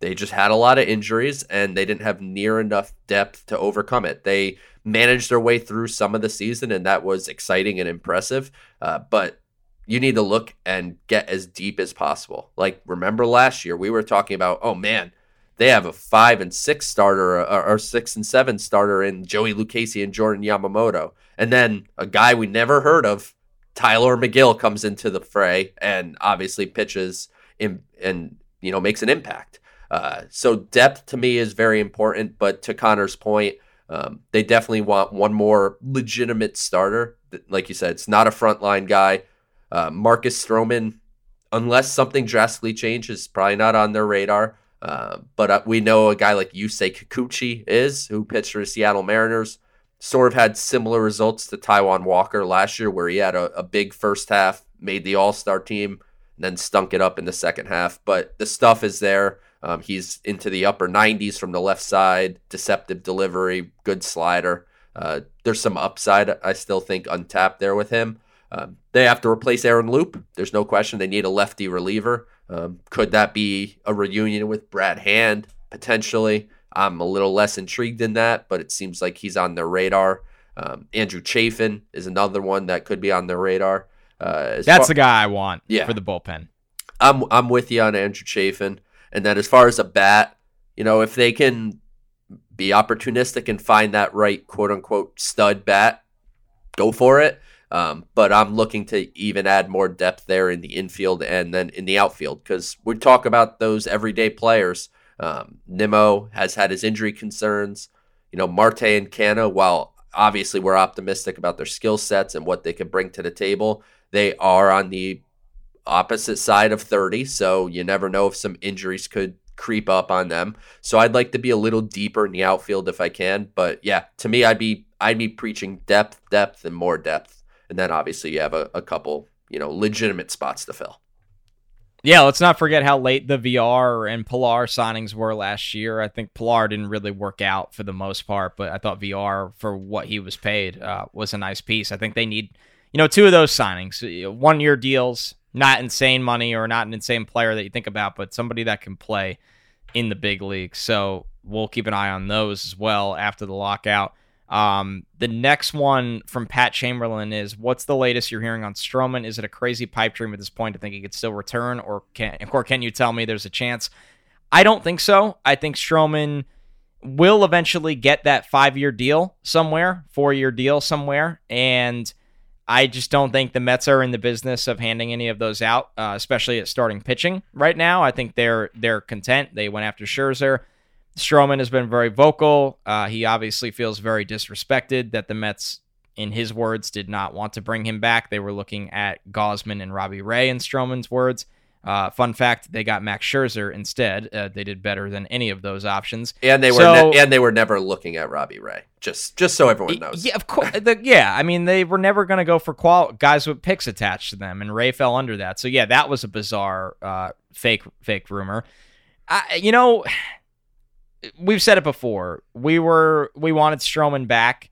they just had a lot of injuries and they didn't have near enough depth to overcome it. They managed their way through some of the season and that was exciting and impressive. Uh, but you need to look and get as deep as possible. Like remember last year we were talking about, oh man, they have a five and six starter or, or six and seven starter in Joey Lucchesi and Jordan Yamamoto, and then a guy we never heard of, Tylor Megill, comes into the fray and obviously pitches in, and you know makes an impact. Uh, so depth to me is very important, but to Connor's point, um, they definitely want one more legitimate starter. Like you said, it's not a frontline guy. Uh, Marcus Stroman, unless something drastically changes, probably not on their radar. Uh, but uh, we know a guy like Yusei Kikuchi is, who pitched for the Seattle Mariners, sort of had similar results to Taijuan Walker last year, where he had a, a big first half, made the All Star team, and then stunk it up in the second half. But the stuff is there. Um, he's into the upper 90s from the left side, deceptive delivery, good slider. Uh, there's some upside, I still think, untapped there with him. Um, they have to replace Aaron Loup. There's no question they need a lefty reliever. Um, could that be a reunion with Brad Hand potentially? I'm a little less intrigued in that, but it seems like he's on their radar. Um, Andrew Chafin is another one that could be on their radar. Uh, That's far- the guy I want yeah. for the bullpen. I'm I'm with you on Andrew Chafin, and then as far as a bat, you know, if they can be opportunistic and find that right quote unquote stud bat, go for it. Um, but I'm looking to even add more depth there in the infield and then in the outfield because we talk about those everyday players. Um, Nimmo has had his injury concerns. You know, Marte and Canha, while obviously we're optimistic about their skill sets and what they can bring to the table, they are on the opposite side of 30. So you never know if some injuries could creep up on them. So I'd like to be a little deeper in the outfield if I can. But yeah, to me, I'd be I'd be preaching depth, depth, and more depth and then obviously you have a, a couple you know legitimate spots to fill. Yeah, let's not forget how late the Villar and Pilar signings were last year. I think Pilar didn't really work out for the most part, but I thought Villar for what he was paid, uh, was a nice piece. I think they need, you know, two of those signings, one year deals, not insane money or not an insane player that you think about, but somebody that can play in the big league. So we'll keep an eye on those as well after the lockout. Um, the next one from Pat Chamberlain is what's the latest you're hearing on Stroman? Is it a crazy pipe dream at this point to think he could still return, or can or can you tell me there's a chance? I don't think so. I think Stroman will eventually get that five year deal somewhere, four year deal somewhere, and I just don't think the Mets are in the business of handing any of those out, uh, especially at starting pitching right now. I think they're they're content. They went after Scherzer. Stroman has been very vocal. Uh, he obviously feels very disrespected that the Mets, in his words, did not want to bring him back. They were looking at Gausman and Robbie Ray, in Stroman's words. Uh, fun fact: they got Max Scherzer instead. Uh, they did better than any of those options, and they were so, ne- and they were never looking at Robbie Ray. Just just so everyone knows. Yeah, of course. the, yeah, I mean they were never going to go for qual- guys with picks attached to them, and Ray fell under that. So yeah, that was a bizarre uh, fake fake rumor. I, you know, we've said it before. We were we wanted Stroman back.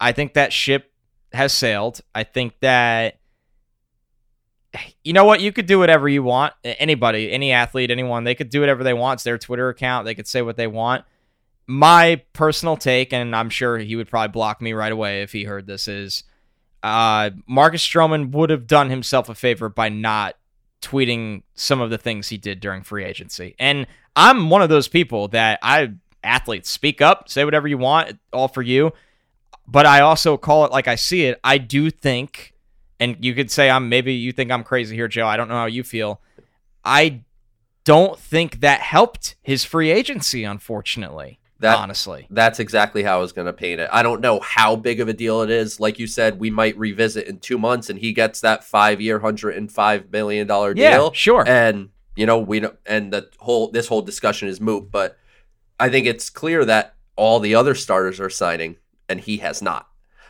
I think that ship has sailed. I think that you know what? You could do whatever you want. Anybody, any athlete, anyone, they could do whatever they want. It's their Twitter account. They could say what they want. My personal take, and I'm sure he would probably block me right away if he heard this, is uh, Marcus Stroman would have done himself a favor by not tweeting some of the things he did during free agency. And I'm one of those people that I athletes speak up, say whatever you want, all for you. But I also call it like I see it. I do think and you could say I'm maybe you think I'm crazy here, Joe. I don't know how you feel. I don't think that helped his free agency, unfortunately. That, honestly, that's exactly how I was going to paint it. I don't know how big of a deal it is. Like you said, we might revisit in two months, and he gets that five-year, hundred and five million dollar deal. Yeah, sure. And you know we know, and the whole this whole discussion is moot. But I think it's clear that all the other starters are signing, and he has not.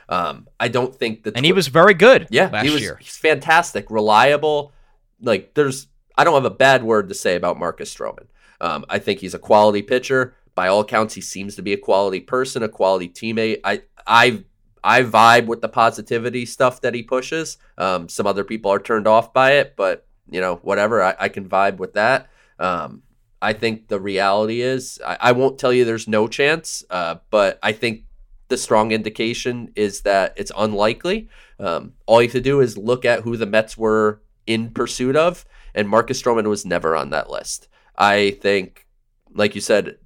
Um, I don't think that, and he was very good. Yeah, he was. Year. He's fantastic, reliable. Like there's, I don't have a bad word to say about Marcus Stroman. Um, I think he's a quality pitcher. By all accounts, he seems to be a quality person, a quality teammate. I, I, I vibe with the positivity stuff that he pushes. Um, some other people are turned off by it, but you know, whatever. I, I can vibe with that. Um, I think the reality is, I, I, won't tell you there's no chance, uh, but I think the strong indication is that it's unlikely. Um, all you have to do is look at who the Mets were in pursuit of, and Marcus Stroman was never on that list. I think, like you said,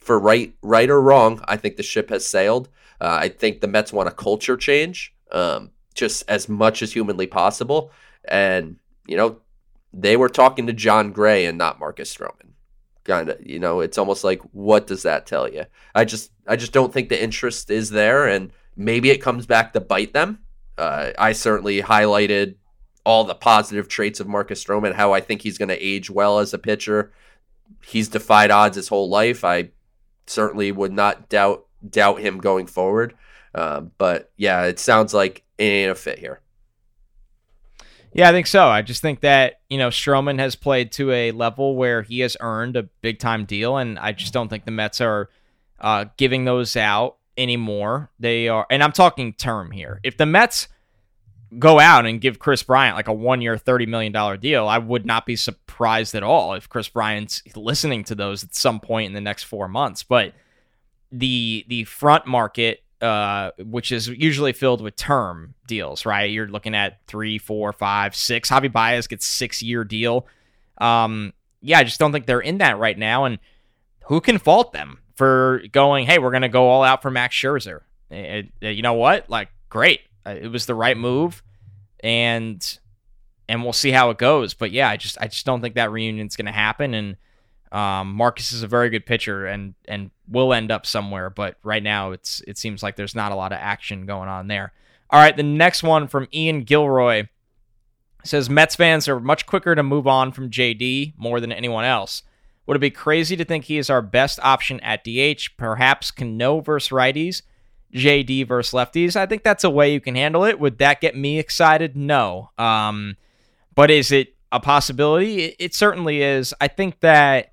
for right, right or wrong, I think the ship has sailed. Uh, I think the Mets want a culture change, um, just as much as humanly possible. And you know, they were talking to Jon Gray and not Marcus Stroman. Kind of you know it's almost like what does that tell you? I just i just don't think the interest is there and maybe it comes back to bite them. Uh, i certainly highlighted all the positive traits of marcus stroman how i think he's going to age well as a pitcher. He's defied odds his whole life. I certainly would not doubt doubt him going forward. Uh, but yeah it sounds like it ain't a fit here yeah, I think so. I just think that, you know, Stroman has played to a level where he has earned a big time deal, and I just don't think the Mets are uh, giving those out anymore. They are, and I'm talking term here. If the Mets go out and give Kris Bryant like a one year, $30 million deal, I would not be surprised at all if Kris Bryant's listening to those at some point in the next four months. But the the front market uh, which is usually filled with term deals, right? You're looking at three, four, five, six. Javi Baez gets six year deal. Um, yeah, I just don't think they're in that right now. And who can fault them for going, hey, we're going to go all out for Max Scherzer? It, it, you know what? Like, great. Uh, it was the right move. And and we'll see how it goes. But yeah, I just I just don't think that reunion's going to happen. And um, Marcus is a very good pitcher and and will end up somewhere, but right now it's it seems like there's not a lot of action going on there. All right, the next one from Ian Gilroy says Mets fans are much quicker to move on from JD more than anyone else. Would it be crazy to think he is our best option at DH? Perhaps Cano versus righties, JD versus lefties. I think that's a way you can handle it. Would that get me excited? No. Um, but is it a possibility? It, it certainly is. I think that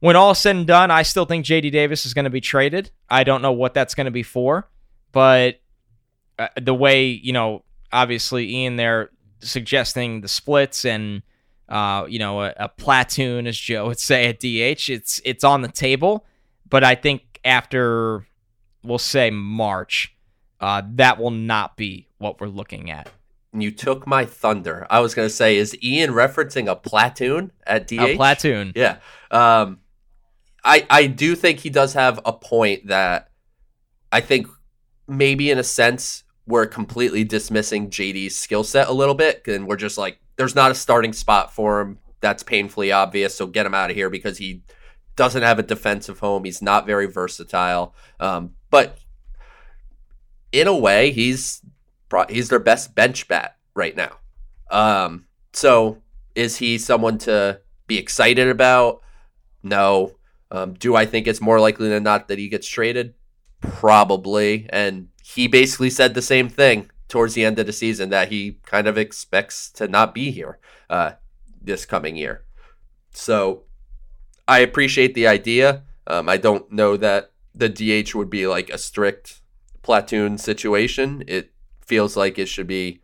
when all said and done, I still think JD Davis is going to be traded. I don't know what that's going to be for, but uh, the way, you know, obviously Ian there suggesting the splits and uh, you know, a, a, platoon, as Joe would say at DH. It's it's on the table, but I think after we'll say March, uh, that will not be what we're looking at. You took my thunder. I was going to say, is Ian referencing a platoon at DH? A platoon. Yeah. Um, I I do think he does have a point that I think maybe in a sense we're completely dismissing JD's skill set a little bit, and we're just like, there's not a starting spot for him. That's painfully obvious. So get him out of here because he doesn't have a defensive home. He's not very versatile. Um, but in a way, he's he's their best bench bat right now. Um, so is he someone to be excited about? No. Um, do I think it's more likely than not that he gets traded? Probably. And he basically said the same thing towards the end of the season that he kind of expects to not be here uh, this coming year. So I appreciate the idea. Um, I don't know that the DH would be like a strict platoon situation. It feels like it should be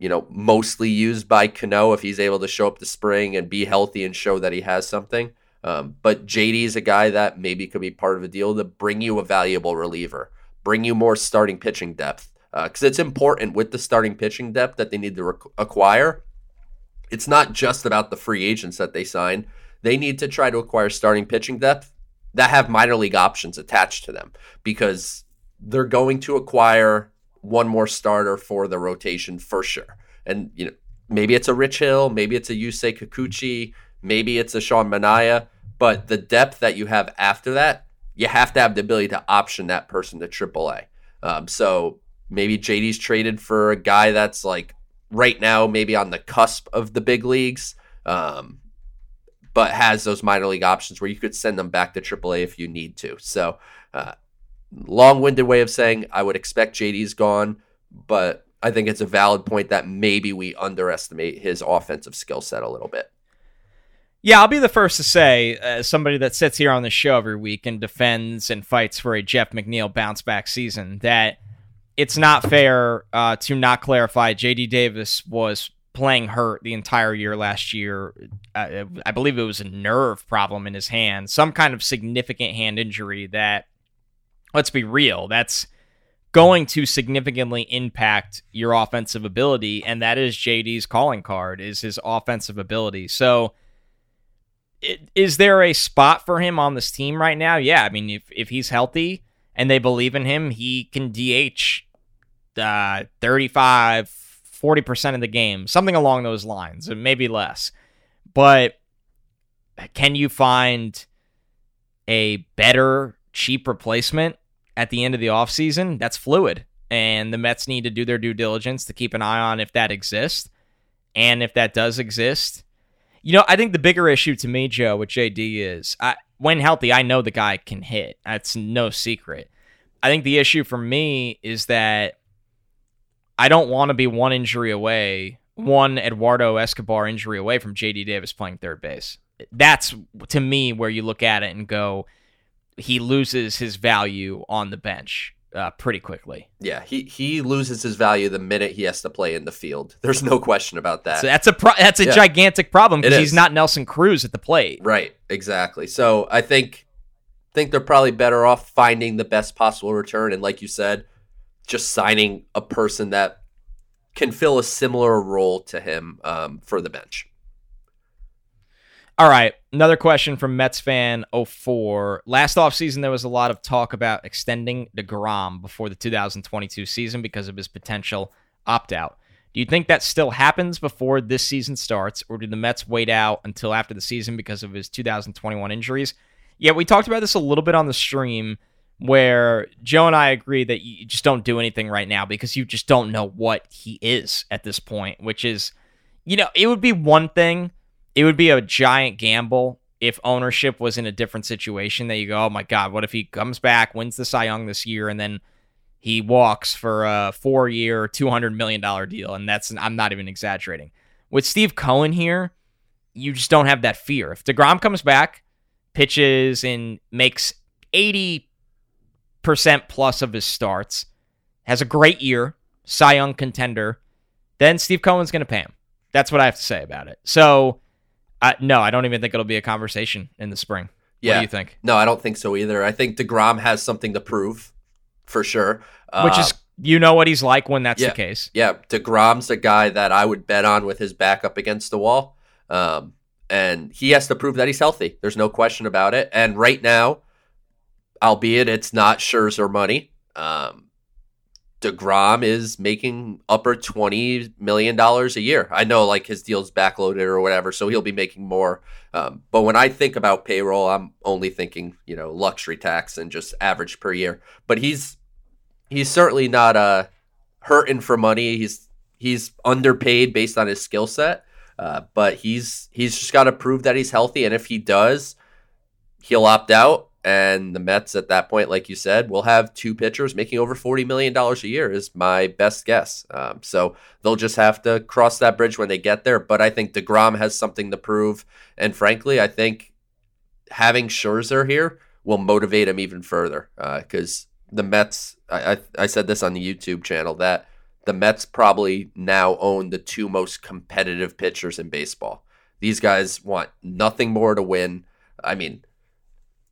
you know, mostly used by Cano if he's able to show up the spring and be healthy and show that he has something. Um, but JD is a guy that maybe could be part of a deal to bring you a valuable reliever, bring you more starting pitching depth. Because uh, it's important with the starting pitching depth that they need to acquire. It's not just about the free agents that they sign. They need to try to acquire starting pitching depth that have minor league options attached to them because they're going to acquire one more starter for the rotation for sure. And you know, maybe it's a Rich Hill, maybe it's a Yusei Kikuchi, maybe it's a Sean Manaea, but the depth that you have after that, you have to have the ability to option that person to AAA. Um, so maybe JD's traded for a guy that's like right now maybe on the cusp of the big leagues, um, but has those minor league options where you could send them back to AAA if you need to. So uh, long-winded way of saying I would expect JD's gone, but I think it's a valid point that maybe we underestimate his offensive skill set a little bit. Yeah, I'll be the first to say, as somebody that sits here on the show every week and defends and fights for a Jeff McNeil bounce back season, that it's not fair uh, to not clarify. JD Davis was playing hurt the entire year last year. Uh, I believe it was a nerve problem in his hand, some kind of significant hand injury that let's be real, that's going to significantly impact your offensive ability, and that is JD's calling card is his offensive ability. So, is there a spot for him on this team right now? Yeah, I mean, if if he's healthy and they believe in him, he can DH uh, 35, 40% of the game, something along those lines, and maybe less. But can you find a better, cheap replacement at the end of the offseason, that's fluid. And the Mets need to do their due diligence to keep an eye on if that exists. And if that does exist, you know, I think the bigger issue to me, Joe, with JD is I, when healthy, I know the guy can hit. That's no secret. I think the issue for me is that I don't want to be one injury away, one Eduardo Escobar injury away from JD Davis playing third base. That's to me where you look at it and go, he loses his value on the bench uh, pretty quickly. Yeah, he he loses his value the minute he has to play in the field. There's no question about that. So that's a pro- that's a yeah. gigantic problem because he's not Nelson Cruz at the plate. Right, exactly. So I think think they're probably better off finding the best possible return and like you said, just signing a person that can fill a similar role to him um, for the bench. All right, another question from Mets fan 04. Last offseason, there was a lot of talk about extending DeGrom before the 2022 season because of his potential opt out. Do you think that still happens before this season starts, or do the Mets wait out until after the season because of his 2021 injuries? Yeah, we talked about this a little bit on the stream where Joe and I agree that you just don't do anything right now because you just don't know what he is at this point, which is, you know, it would be one thing it would be a giant gamble if ownership was in a different situation that you go, oh my God, what if he comes back, wins the Cy Young this year, and then he walks for a four year, $200 million deal? And that's, I'm not even exaggerating. With Steve Cohen here, you just don't have that fear. If DeGrom comes back, pitches, and makes 80% plus of his starts, has a great year, Cy Young contender, then Steve Cohen's going to pay him. That's what I have to say about it. So, I, no, I don't even think it'll be a conversation in the spring. Yeah. What do you think? No, I don't think so either. I think DeGrom has something to prove for sure. Which uh, is, you know what he's like when that's yeah, the case. Yeah. DeGrom's the guy that I would bet on with his back up against the wall. Um, and he has to prove that he's healthy. There's no question about it. And right now, albeit it's not Scherzer money, um, DeGrom is making upper $20 million a year. I know like his deal's backloaded or whatever, so he'll be making more. Um, but when I think about payroll, I'm only thinking, you know, luxury tax and just average per year. But he's he's certainly not uh, hurting for money. He's he's underpaid based on his skill set. Uh, but he's he's just got to prove that he's healthy, and if he does, he'll opt out and the Mets at that point, like you said, will have two pitchers making over $40 million a year, is my best guess. Um, so they'll just have to cross that bridge when they get there. But I think DeGrom has something to prove. And frankly, I think having Scherzer here will motivate him even further because uh, the Mets, I, I, I said this on the YouTube channel, that the Mets probably now own the two most competitive pitchers in baseball. These guys want nothing more to win. I mean,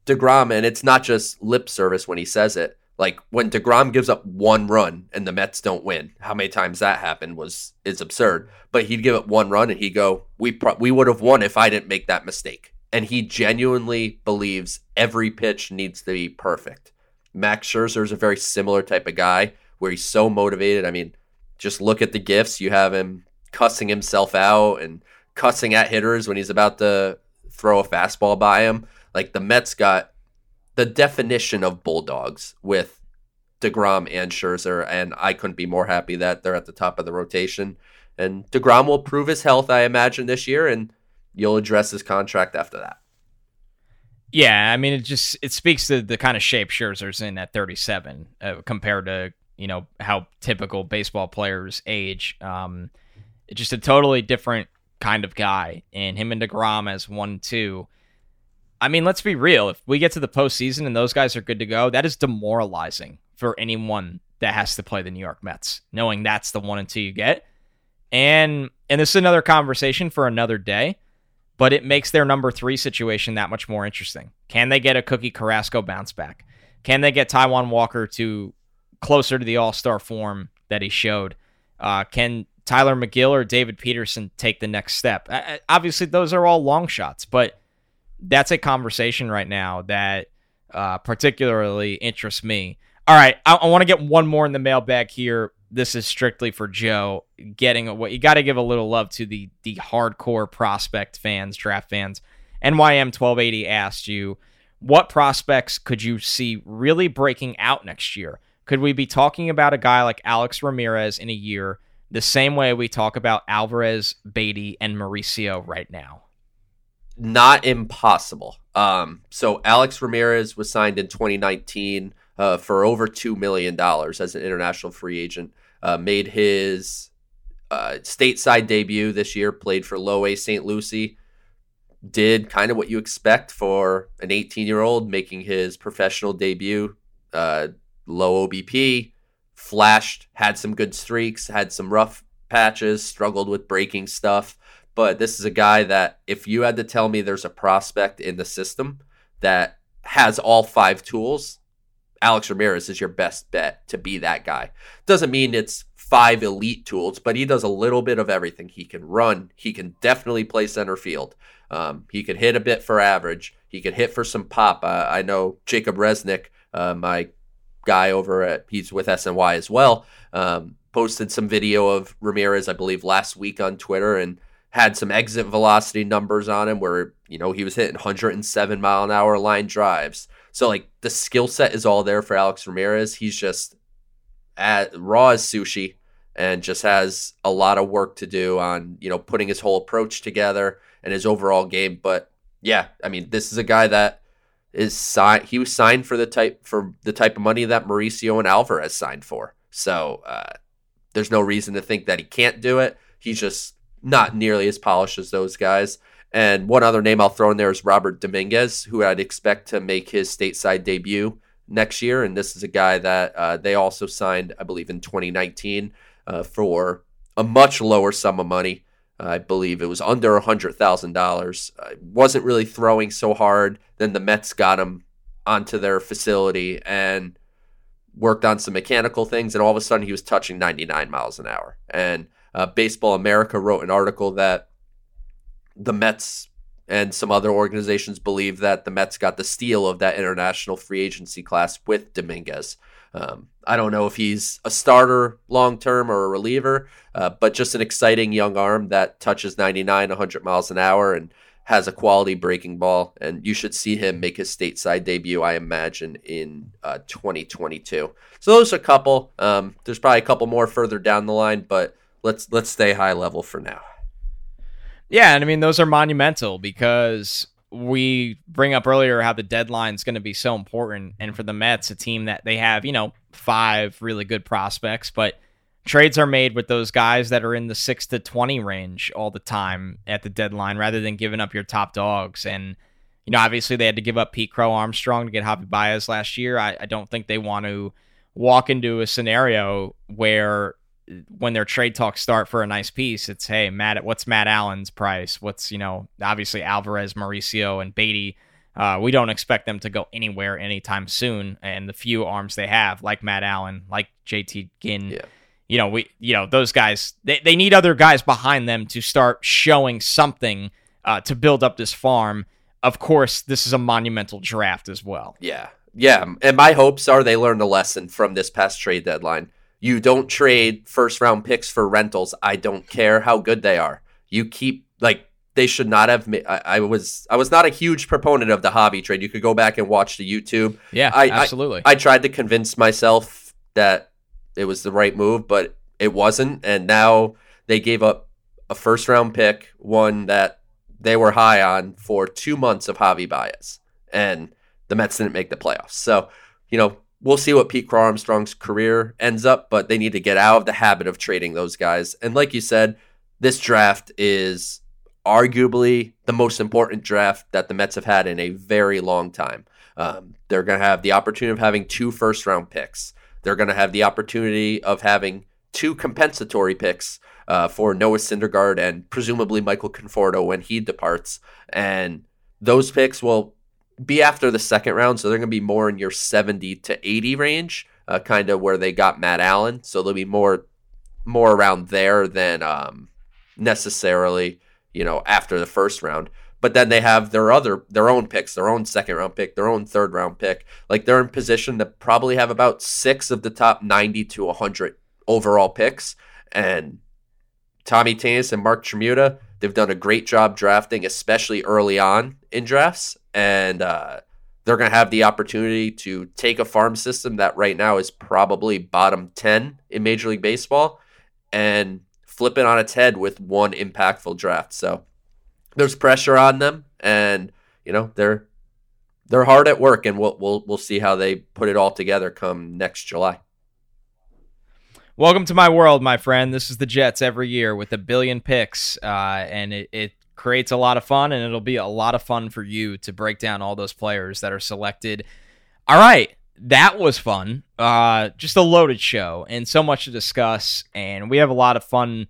DeGrom, and it's not just lip service when he says it. Like when DeGrom gives up one run and the Mets don't win, how many times that happened was is absurd. But he'd give up one run and he'd go, "We pro- we would have won if I didn't make that mistake." And he genuinely believes every pitch needs to be perfect. Max Scherzer is a very similar type of guy where he's so motivated. I mean, just look at the gifts. You have him cussing himself out and cussing at hitters when he's about to throw a fastball by him. Like the Mets got the definition of bulldogs with DeGrom and Scherzer, and I couldn't be more happy that they're at the top of the rotation. And DeGrom will prove his health, I imagine, this year, and you'll address his contract after that. Yeah, I mean, it just it speaks to the kind of shape Scherzer's in at 37 uh, compared to you know how typical baseball players age. Um, just a totally different kind of guy, and him and Degrom as one two I mean, let's be real. If we get to the postseason and those guys are good to go, that is demoralizing for anyone that has to play the New York Mets, knowing that's the one and two you get. And and this is another conversation for another day, but it makes their number three situation that much more interesting. Can they get a Cookie Carrasco bounce back? Can they get Taijuan Walker to closer to the All Star form that he showed? Uh, can Tylor Megill or David Peterson take the next step? Obviously, those are all long shots, but that's a conversation right now that uh, particularly interests me. All right, I, I want to get one more in the mailbag here. This is strictly for Joe. Getting what you got to give a little love to the the hardcore prospect fans, draft fans. NYM twelve eighty asked you, what prospects could you see really breaking out next year? Could we be talking about a guy like Alex Ramirez in a year, the same way we talk about Alvarez, Baty, and Mauricio right now? Not impossible. Um, so Alex Ramirez was signed in 2019 uh, for over two million dollars as an international free agent. Uh, made his uh, stateside debut this year. Played for Low A St. Lucie. Did kind of what you expect for an 18 year old making his professional debut. Uh, low OBP, flashed, had some good streaks, had some rough patches, struggled with breaking stuff but this is a guy that if you had to tell me there's a prospect in the system that has all five tools, Alex Ramirez is your best bet to be that guy. Doesn't mean it's five elite tools, but he does a little bit of everything. He can run. He can definitely play center field. Um, he could hit a bit for average. He could hit for some pop. Uh, I know Jacob Resnick, uh, my guy over at he's with SNY as well, um, posted some video of Ramirez, I believe, last week on Twitter, and had some exit velocity numbers on him where you know he was hitting 107 mile an hour line drives. So like the skill set is all there for Alex Ramirez. He's just at raw as sushi and just has a lot of work to do on you know putting his whole approach together and his overall game. But yeah, I mean this is a guy that is signed. He was signed for the type for the type of money that Mauricio and Alvarez signed for. So uh, there's no reason to think that he can't do it. He's just not nearly as polished as those guys. And one other name I'll throw in there is Robert Dominguez, who I'd expect to make his stateside debut next year. And this is a guy that uh, they also signed, I believe, in 2019 uh, for a much lower sum of money. I believe it was under $100,000. Uh, wasn't really throwing so hard. Then the Mets got him onto their facility and worked on some mechanical things. And all of a sudden, he was touching 99 miles an hour. And uh, Baseball America wrote an article that the Mets and some other organizations believe that the Mets got the steal of that international free agency class with Dominguez. Um, I don't know if he's a starter long term or a reliever, uh, but just an exciting young arm that touches 99, 100 miles an hour and has a quality breaking ball. And you should see him make his stateside debut, I imagine, in uh, 2022. So those are a couple. Um, there's probably a couple more further down the line, but let's let's stay high level for now. Yeah, and I mean those are monumental because we bring up earlier how the deadline is going to be so important, and for the Mets, a team that they have, you know, five really good prospects, but trades are made with those guys that are in the six to twenty range all the time at the deadline, rather than giving up your top dogs. And you know, obviously they had to give up Pete Crow Armstrong to get Javi Baez last year. I, I don't think they want to walk into a scenario where when their trade talks start for a nice piece, it's hey, Matt, what's Matt Allan's price? What's you know obviously Alvarez, Mauricio, and Baty. Uh, we don't expect them to go anywhere anytime soon, and the few arms they have, like Matt Allan, like JT Ginn, Yeah. you know, we, you know, those guys, they, they need other guys behind them to start showing something uh, to build up this farm. Of course, this is a monumental draft as well. Yeah. Yeah. And my hopes are they learned a lesson from this past trade deadline. You don't trade first round picks for rentals. I don't care how good they are. You keep like they should not have. ma- I, I was I was not a huge proponent of the Javi trade. You could go back and watch the YouTube. Yeah, I- I- absolutely. I tried to convince myself that it was the right move, but it wasn't. And now they gave up a first round pick, one that they were high on for two months of Javi Baez. And the Mets didn't make the playoffs. So, you know, we'll see what Pete Crow Armstrong's career ends up, but they need to get out of the habit of trading those guys. And like you said, this draft is arguably the most important draft that the Mets have had in a very long time. Um, they're going to have the opportunity of having two first round picks. They're going to have the opportunity of having two compensatory picks uh, for Noah Syndergaard and presumably Michael Conforto when he departs. And those picks will be after the second round, so they're going to be more in your 70 to 80 range, uh, kind of where they got Matt Allan. So they'll be more more around there than um, necessarily, you know, after the first round. But then they have their other their own picks, their own second round pick, their own third round pick. Like they're in position to probably have about six of the top 90 to 100 overall picks. And Tommy Tanous and Marc Tramuta, they've done a great job drafting, especially early on in drafts. And uh, they're going to have the opportunity to take a farm system that right now is probably bottom 10 in Major League Baseball and flip it on its head with one impactful draft. So there's pressure on them, and you know they're they're hard at work, and we'll we'll we'll see how they put it all together come next July. Welcome to my world, my friend. This is the Jets every year with a billion picks, uh, and it, it creates a lot of fun, and it'll be a lot of fun for you to break down all those players that are selected. All right, that was fun. Uh, just a loaded show, and so much to discuss, and we have a lot of fun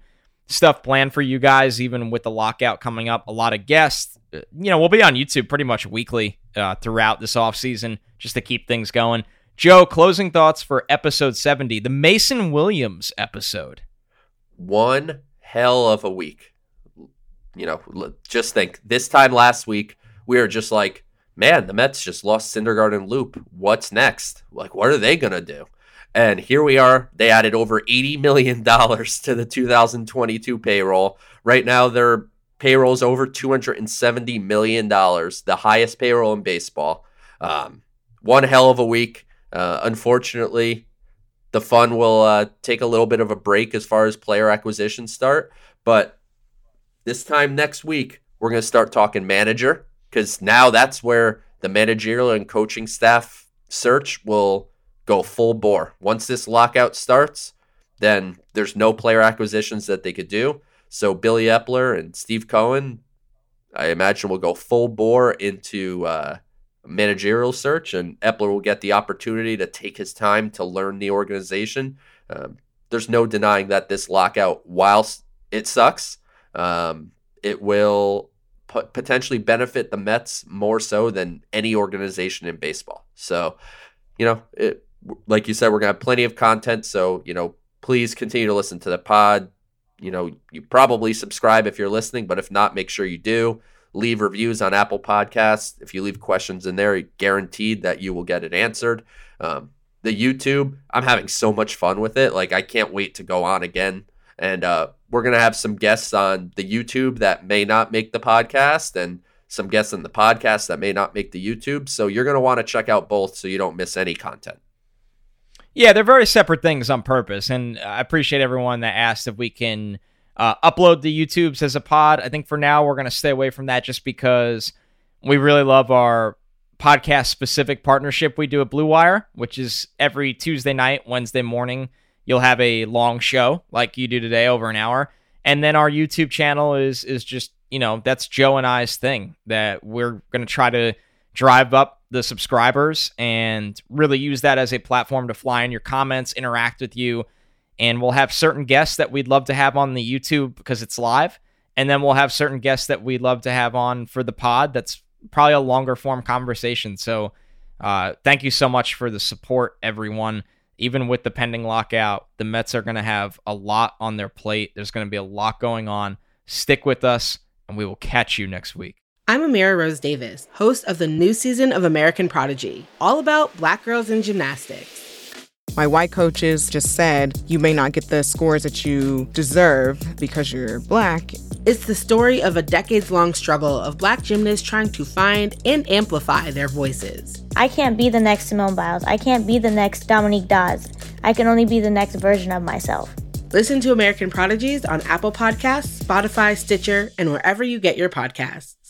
stuff planned for you guys, even with the lockout coming up. A lot of guests. Uh, You know, we'll be on YouTube pretty much weekly uh, throughout this off season just to keep things going. Joe, closing thoughts for episode 70, the Mason Williams episode. One hell of a week. You know, just think this time last week we were just like, man, the Mets just lost Syndergaard and Loup. What's next? Like, what are they gonna do? And here we are. They added over eighty million dollars to the 2022 payroll. Right now, their payroll is over 270 million dollars, the highest payroll in baseball. Um, one hell of a week. Uh, unfortunately, the fun will uh, take a little bit of a break as far as player acquisition start. But this time next week, we're going to start talking manager because now that's where the managerial and coaching staff search will go full bore. Once this lockout starts, then there's no player acquisitions that they could do. So Billy Eppler and Steve Cohen, I imagine, will go full bore into uh, managerial search, and Epler will get the opportunity to take his time to learn the organization. Um, there's no denying that this lockout, whilst it sucks, um, it will potentially benefit the Mets more so than any organization in baseball. So, you know, it, like you said, we're gonna have plenty of content. So, you know, please continue to listen to the pod. You know, you probably subscribe if you're listening, but if not, make sure you do leave reviews on Apple Podcasts. If you leave questions in there, guaranteed that you will get it answered. Um, the YouTube, I'm having so much fun with it. Like I can't wait to go on again. And uh, we're gonna have some guests on the YouTube that may not make the podcast, and some guests on the podcast that may not make the YouTube. So you're gonna want to check out both so you don't miss any content. Yeah, they're very separate things on purpose, and I appreciate everyone that asked if we can uh, upload the YouTubes as a pod. I think for now we're going to stay away from that just because we really love our podcast specific partnership we do at Blue Wire, which is every Tuesday night, Wednesday morning. You'll have a long show like you do today, over an hour, and then our YouTube channel is is just you know that's Joe and I's thing that we're going to try to drive up the subscribers and really use that as a platform to fly in your comments, interact with you. and we'll have certain guests that we'd love to have on the YouTube because it's live, and then we'll have certain guests that we'd love to have on for the pod. That's probably a longer form conversation. So, uh, thank you so much for the support, everyone. Even with the pending lockout, the Mets are going to have a lot on their plate. There's going to be a lot going on. Stick with us, and we will catch you next week. I'm Amira Rose Davis, host of the new season of American Prodigy, all about black girls in gymnastics. My white coaches just said, you may not get the scores that you deserve because you're black. It's the story of a decades long struggle of black gymnasts trying to find and amplify their voices. I can't be the next Simone Biles. I can't be the next Dominique Dawes. I can only be the next version of myself. Listen to American Prodigies on Apple Podcasts, Spotify, Stitcher, and wherever you get your podcasts.